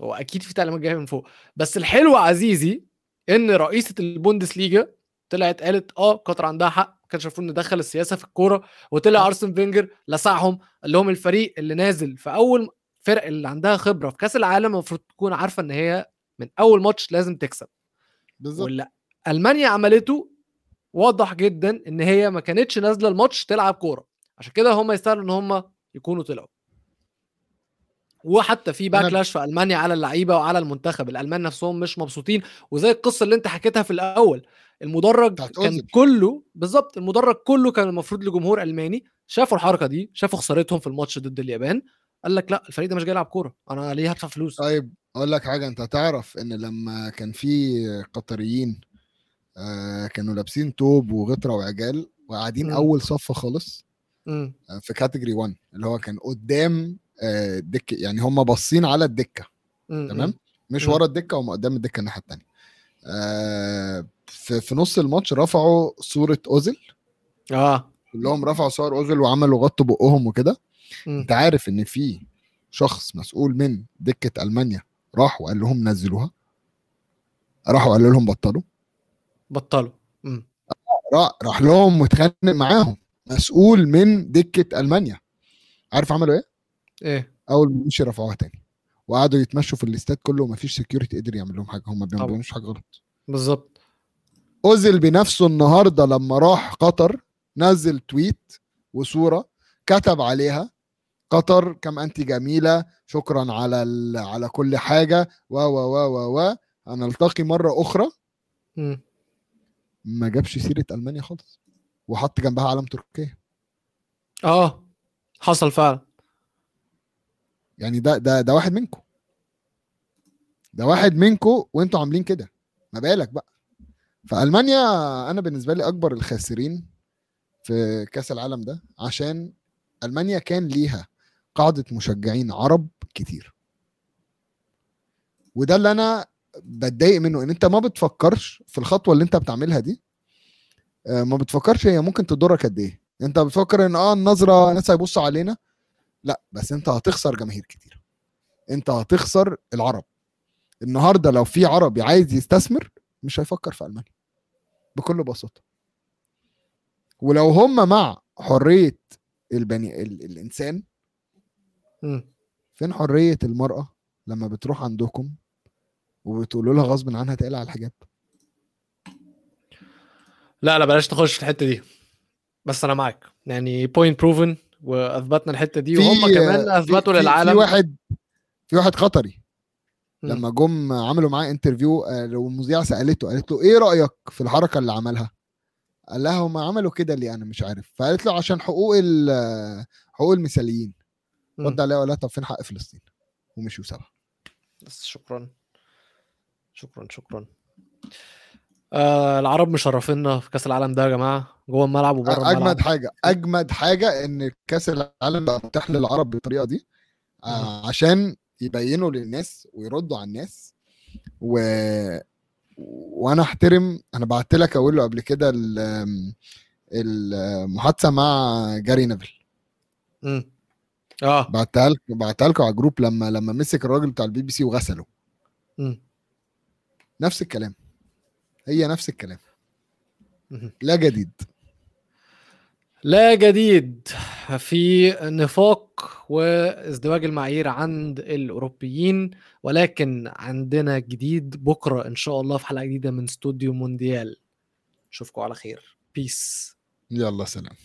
A: هو أكيد في تعليمات جاية من فوق بس الحلو عزيزي إن رئيسة البوندسليجا طلعت قالت آه قطر عندها حق ما كانش المفروض ندخل السياسة في الكورة وطلع أرسن فينجر لسعهم قال لهم الفريق اللي نازل في أول فرق اللي عندها خبرة في كأس العالم المفروض تكون عارفة إن هي من أول ماتش لازم تكسب.
B: بالظبط.
A: واللي ألمانيا عملته واضح جدا إن هي ما كانتش نازلة الماتش تلعب كورة. عشان كده هم يستاهلوا إن هم يكونوا طلعوا. وحتى في باكلاش في ألمانيا على اللعيبة وعلى المنتخب. الألمان نفسهم مش مبسوطين. وزي القصة اللي أنت حكيتها في الأول. المدرج كان. كله بالظبط المدرج كله كان المفروض لجمهور ألماني. شافوا الحركة دي شافوا خسارتهم في الماتش ضد اليابان. قال لك لا الفريق ده مش جاي يلعب كورة. أنا ليه هدفع فلوس؟
B: طيب أقول لك حاجة. أنت تعرف إن لما كان في قطريين آه كانوا لابسين توب وغطرة وعجال وقاعدين. أول صف خالص. آه، في كاتيجوري 1 اللي هو كان قدام آه، الدكه يعني هم باصين على
A: الدكة.
B: تمام؟ مش. ورا الدكة هم قدام الدكة الناحية الثانية آه في, في نص الماتش رفعوا صورة أوزيل.
A: آه.
B: كلهم رفعوا صور أوزيل وعملوا غطوا بقهم وكده. أنت عارف إن في شخص مسؤول من دكة ألمانيا راح وقال لهم نزلوها؟ راحوا قالوا لهم بطلوا.
A: بطلوا.
B: راح, راح لهم متخانق معاهم مسؤول من دكة ألمانيا. عارف عملوا إيه؟
A: إيه.
B: أول ما مشي رفعوها تاني. وقعدوا يتمشوا في الاستاد كله ومفيش سكيورتي قدر يعمل لهم حاجة. هم ما. بيعملوش حاجة غلط.
A: بالظبط.
B: أوزيل بنفسه النهارده لما راح قطر نزل تويت وصورة كتب عليها. قطر كم انت جميلة شكرا على ال... على كل حاجة. و و و و و. هنلتقي مرة أخرى.
A: مم.
B: ما جابش سيرة ألمانيا خالص. وحط جنبها علم تركيا.
A: آه. حصل فعلا.
B: يعني ده ده ده واحد منكم. ده واحد منكم وانتوا عاملين كده. ما بالك بقى. فالمانيا أنا بالنسبة لي أكبر الخاسرين في كأس العالم ده عشان ألمانيا كان ليها قاعدة مشجعين عرب كتير. وده اللي أنا بتضايق منه إن أنت ما بتفكرش في الخطوة اللي أنت بتعملها دي. آه، ما بتفكرش هي ممكن تضرك قد إيه. أنت بتفكر إن آه النظرة ناس هيبصوا علينا. لا بس انت هتخسر جماهير كتير. انت هتخسر العرب. النهارده لو في عربي عايز يستثمر مش هيفكر في ألمانيا. بكل بساطة. ولو هم مع حرية البني ال...
A: الإنسان.
B: فين حرية المرأة لما بتروح عندكم وبتقولوا لها غصب عنها تقلع الحجاب؟
A: لا لا بلاش نخش في الحتة دي. بس أنا معاك. يعني point proven وأثبتنا الحتة دي وهم كمان أثبتوا
B: في-
A: للعالم.
B: في واحد في واحد قطري. لما جم عملوا معاه interview آه، والمذيعه سألته قالت له إيه رأيك في الحركة اللي عملها؟ قال لها هم عملوا كده ليه؟ أنا مش عارف. فقالت له عشان حقوق حقوق
A: المثليين.
B: رد عليها وقال لها طب فين حق فلسطين؟ ومشي وسابها.
A: بس شكرا. شكرا شكرا. آه العرب مشرفينا في كأس العالم ده يا جماعة جوه الملعب وبره الملعب.
B: اجمد حاجة أجمد حاجة إن كأس العالم بقى متاح للعرب بالطريقة دي آه، عشان يبينوا للناس ويردوا على الناس. و... وأنا أحترم أنا بعت لك أقول له قبل كده ال- المحادثة مع جاري نيفل.
A: مم. آه.
B: بعتها لك بعتها لكم على ال group لما لما مسك الراجل بتاع البي بي سي وغسله.
A: مم.
B: نفس الكلام. هي نفس الكلام. لا جديد.
A: لا جديد. في نفاق وازدواج المعايير عند الأوروبيين ولكن عندنا جديد بكرة إن شاء الله في حلقة جديدة من استوديو مونديال. نشوفكم على خير. بيس
B: يلا سلام.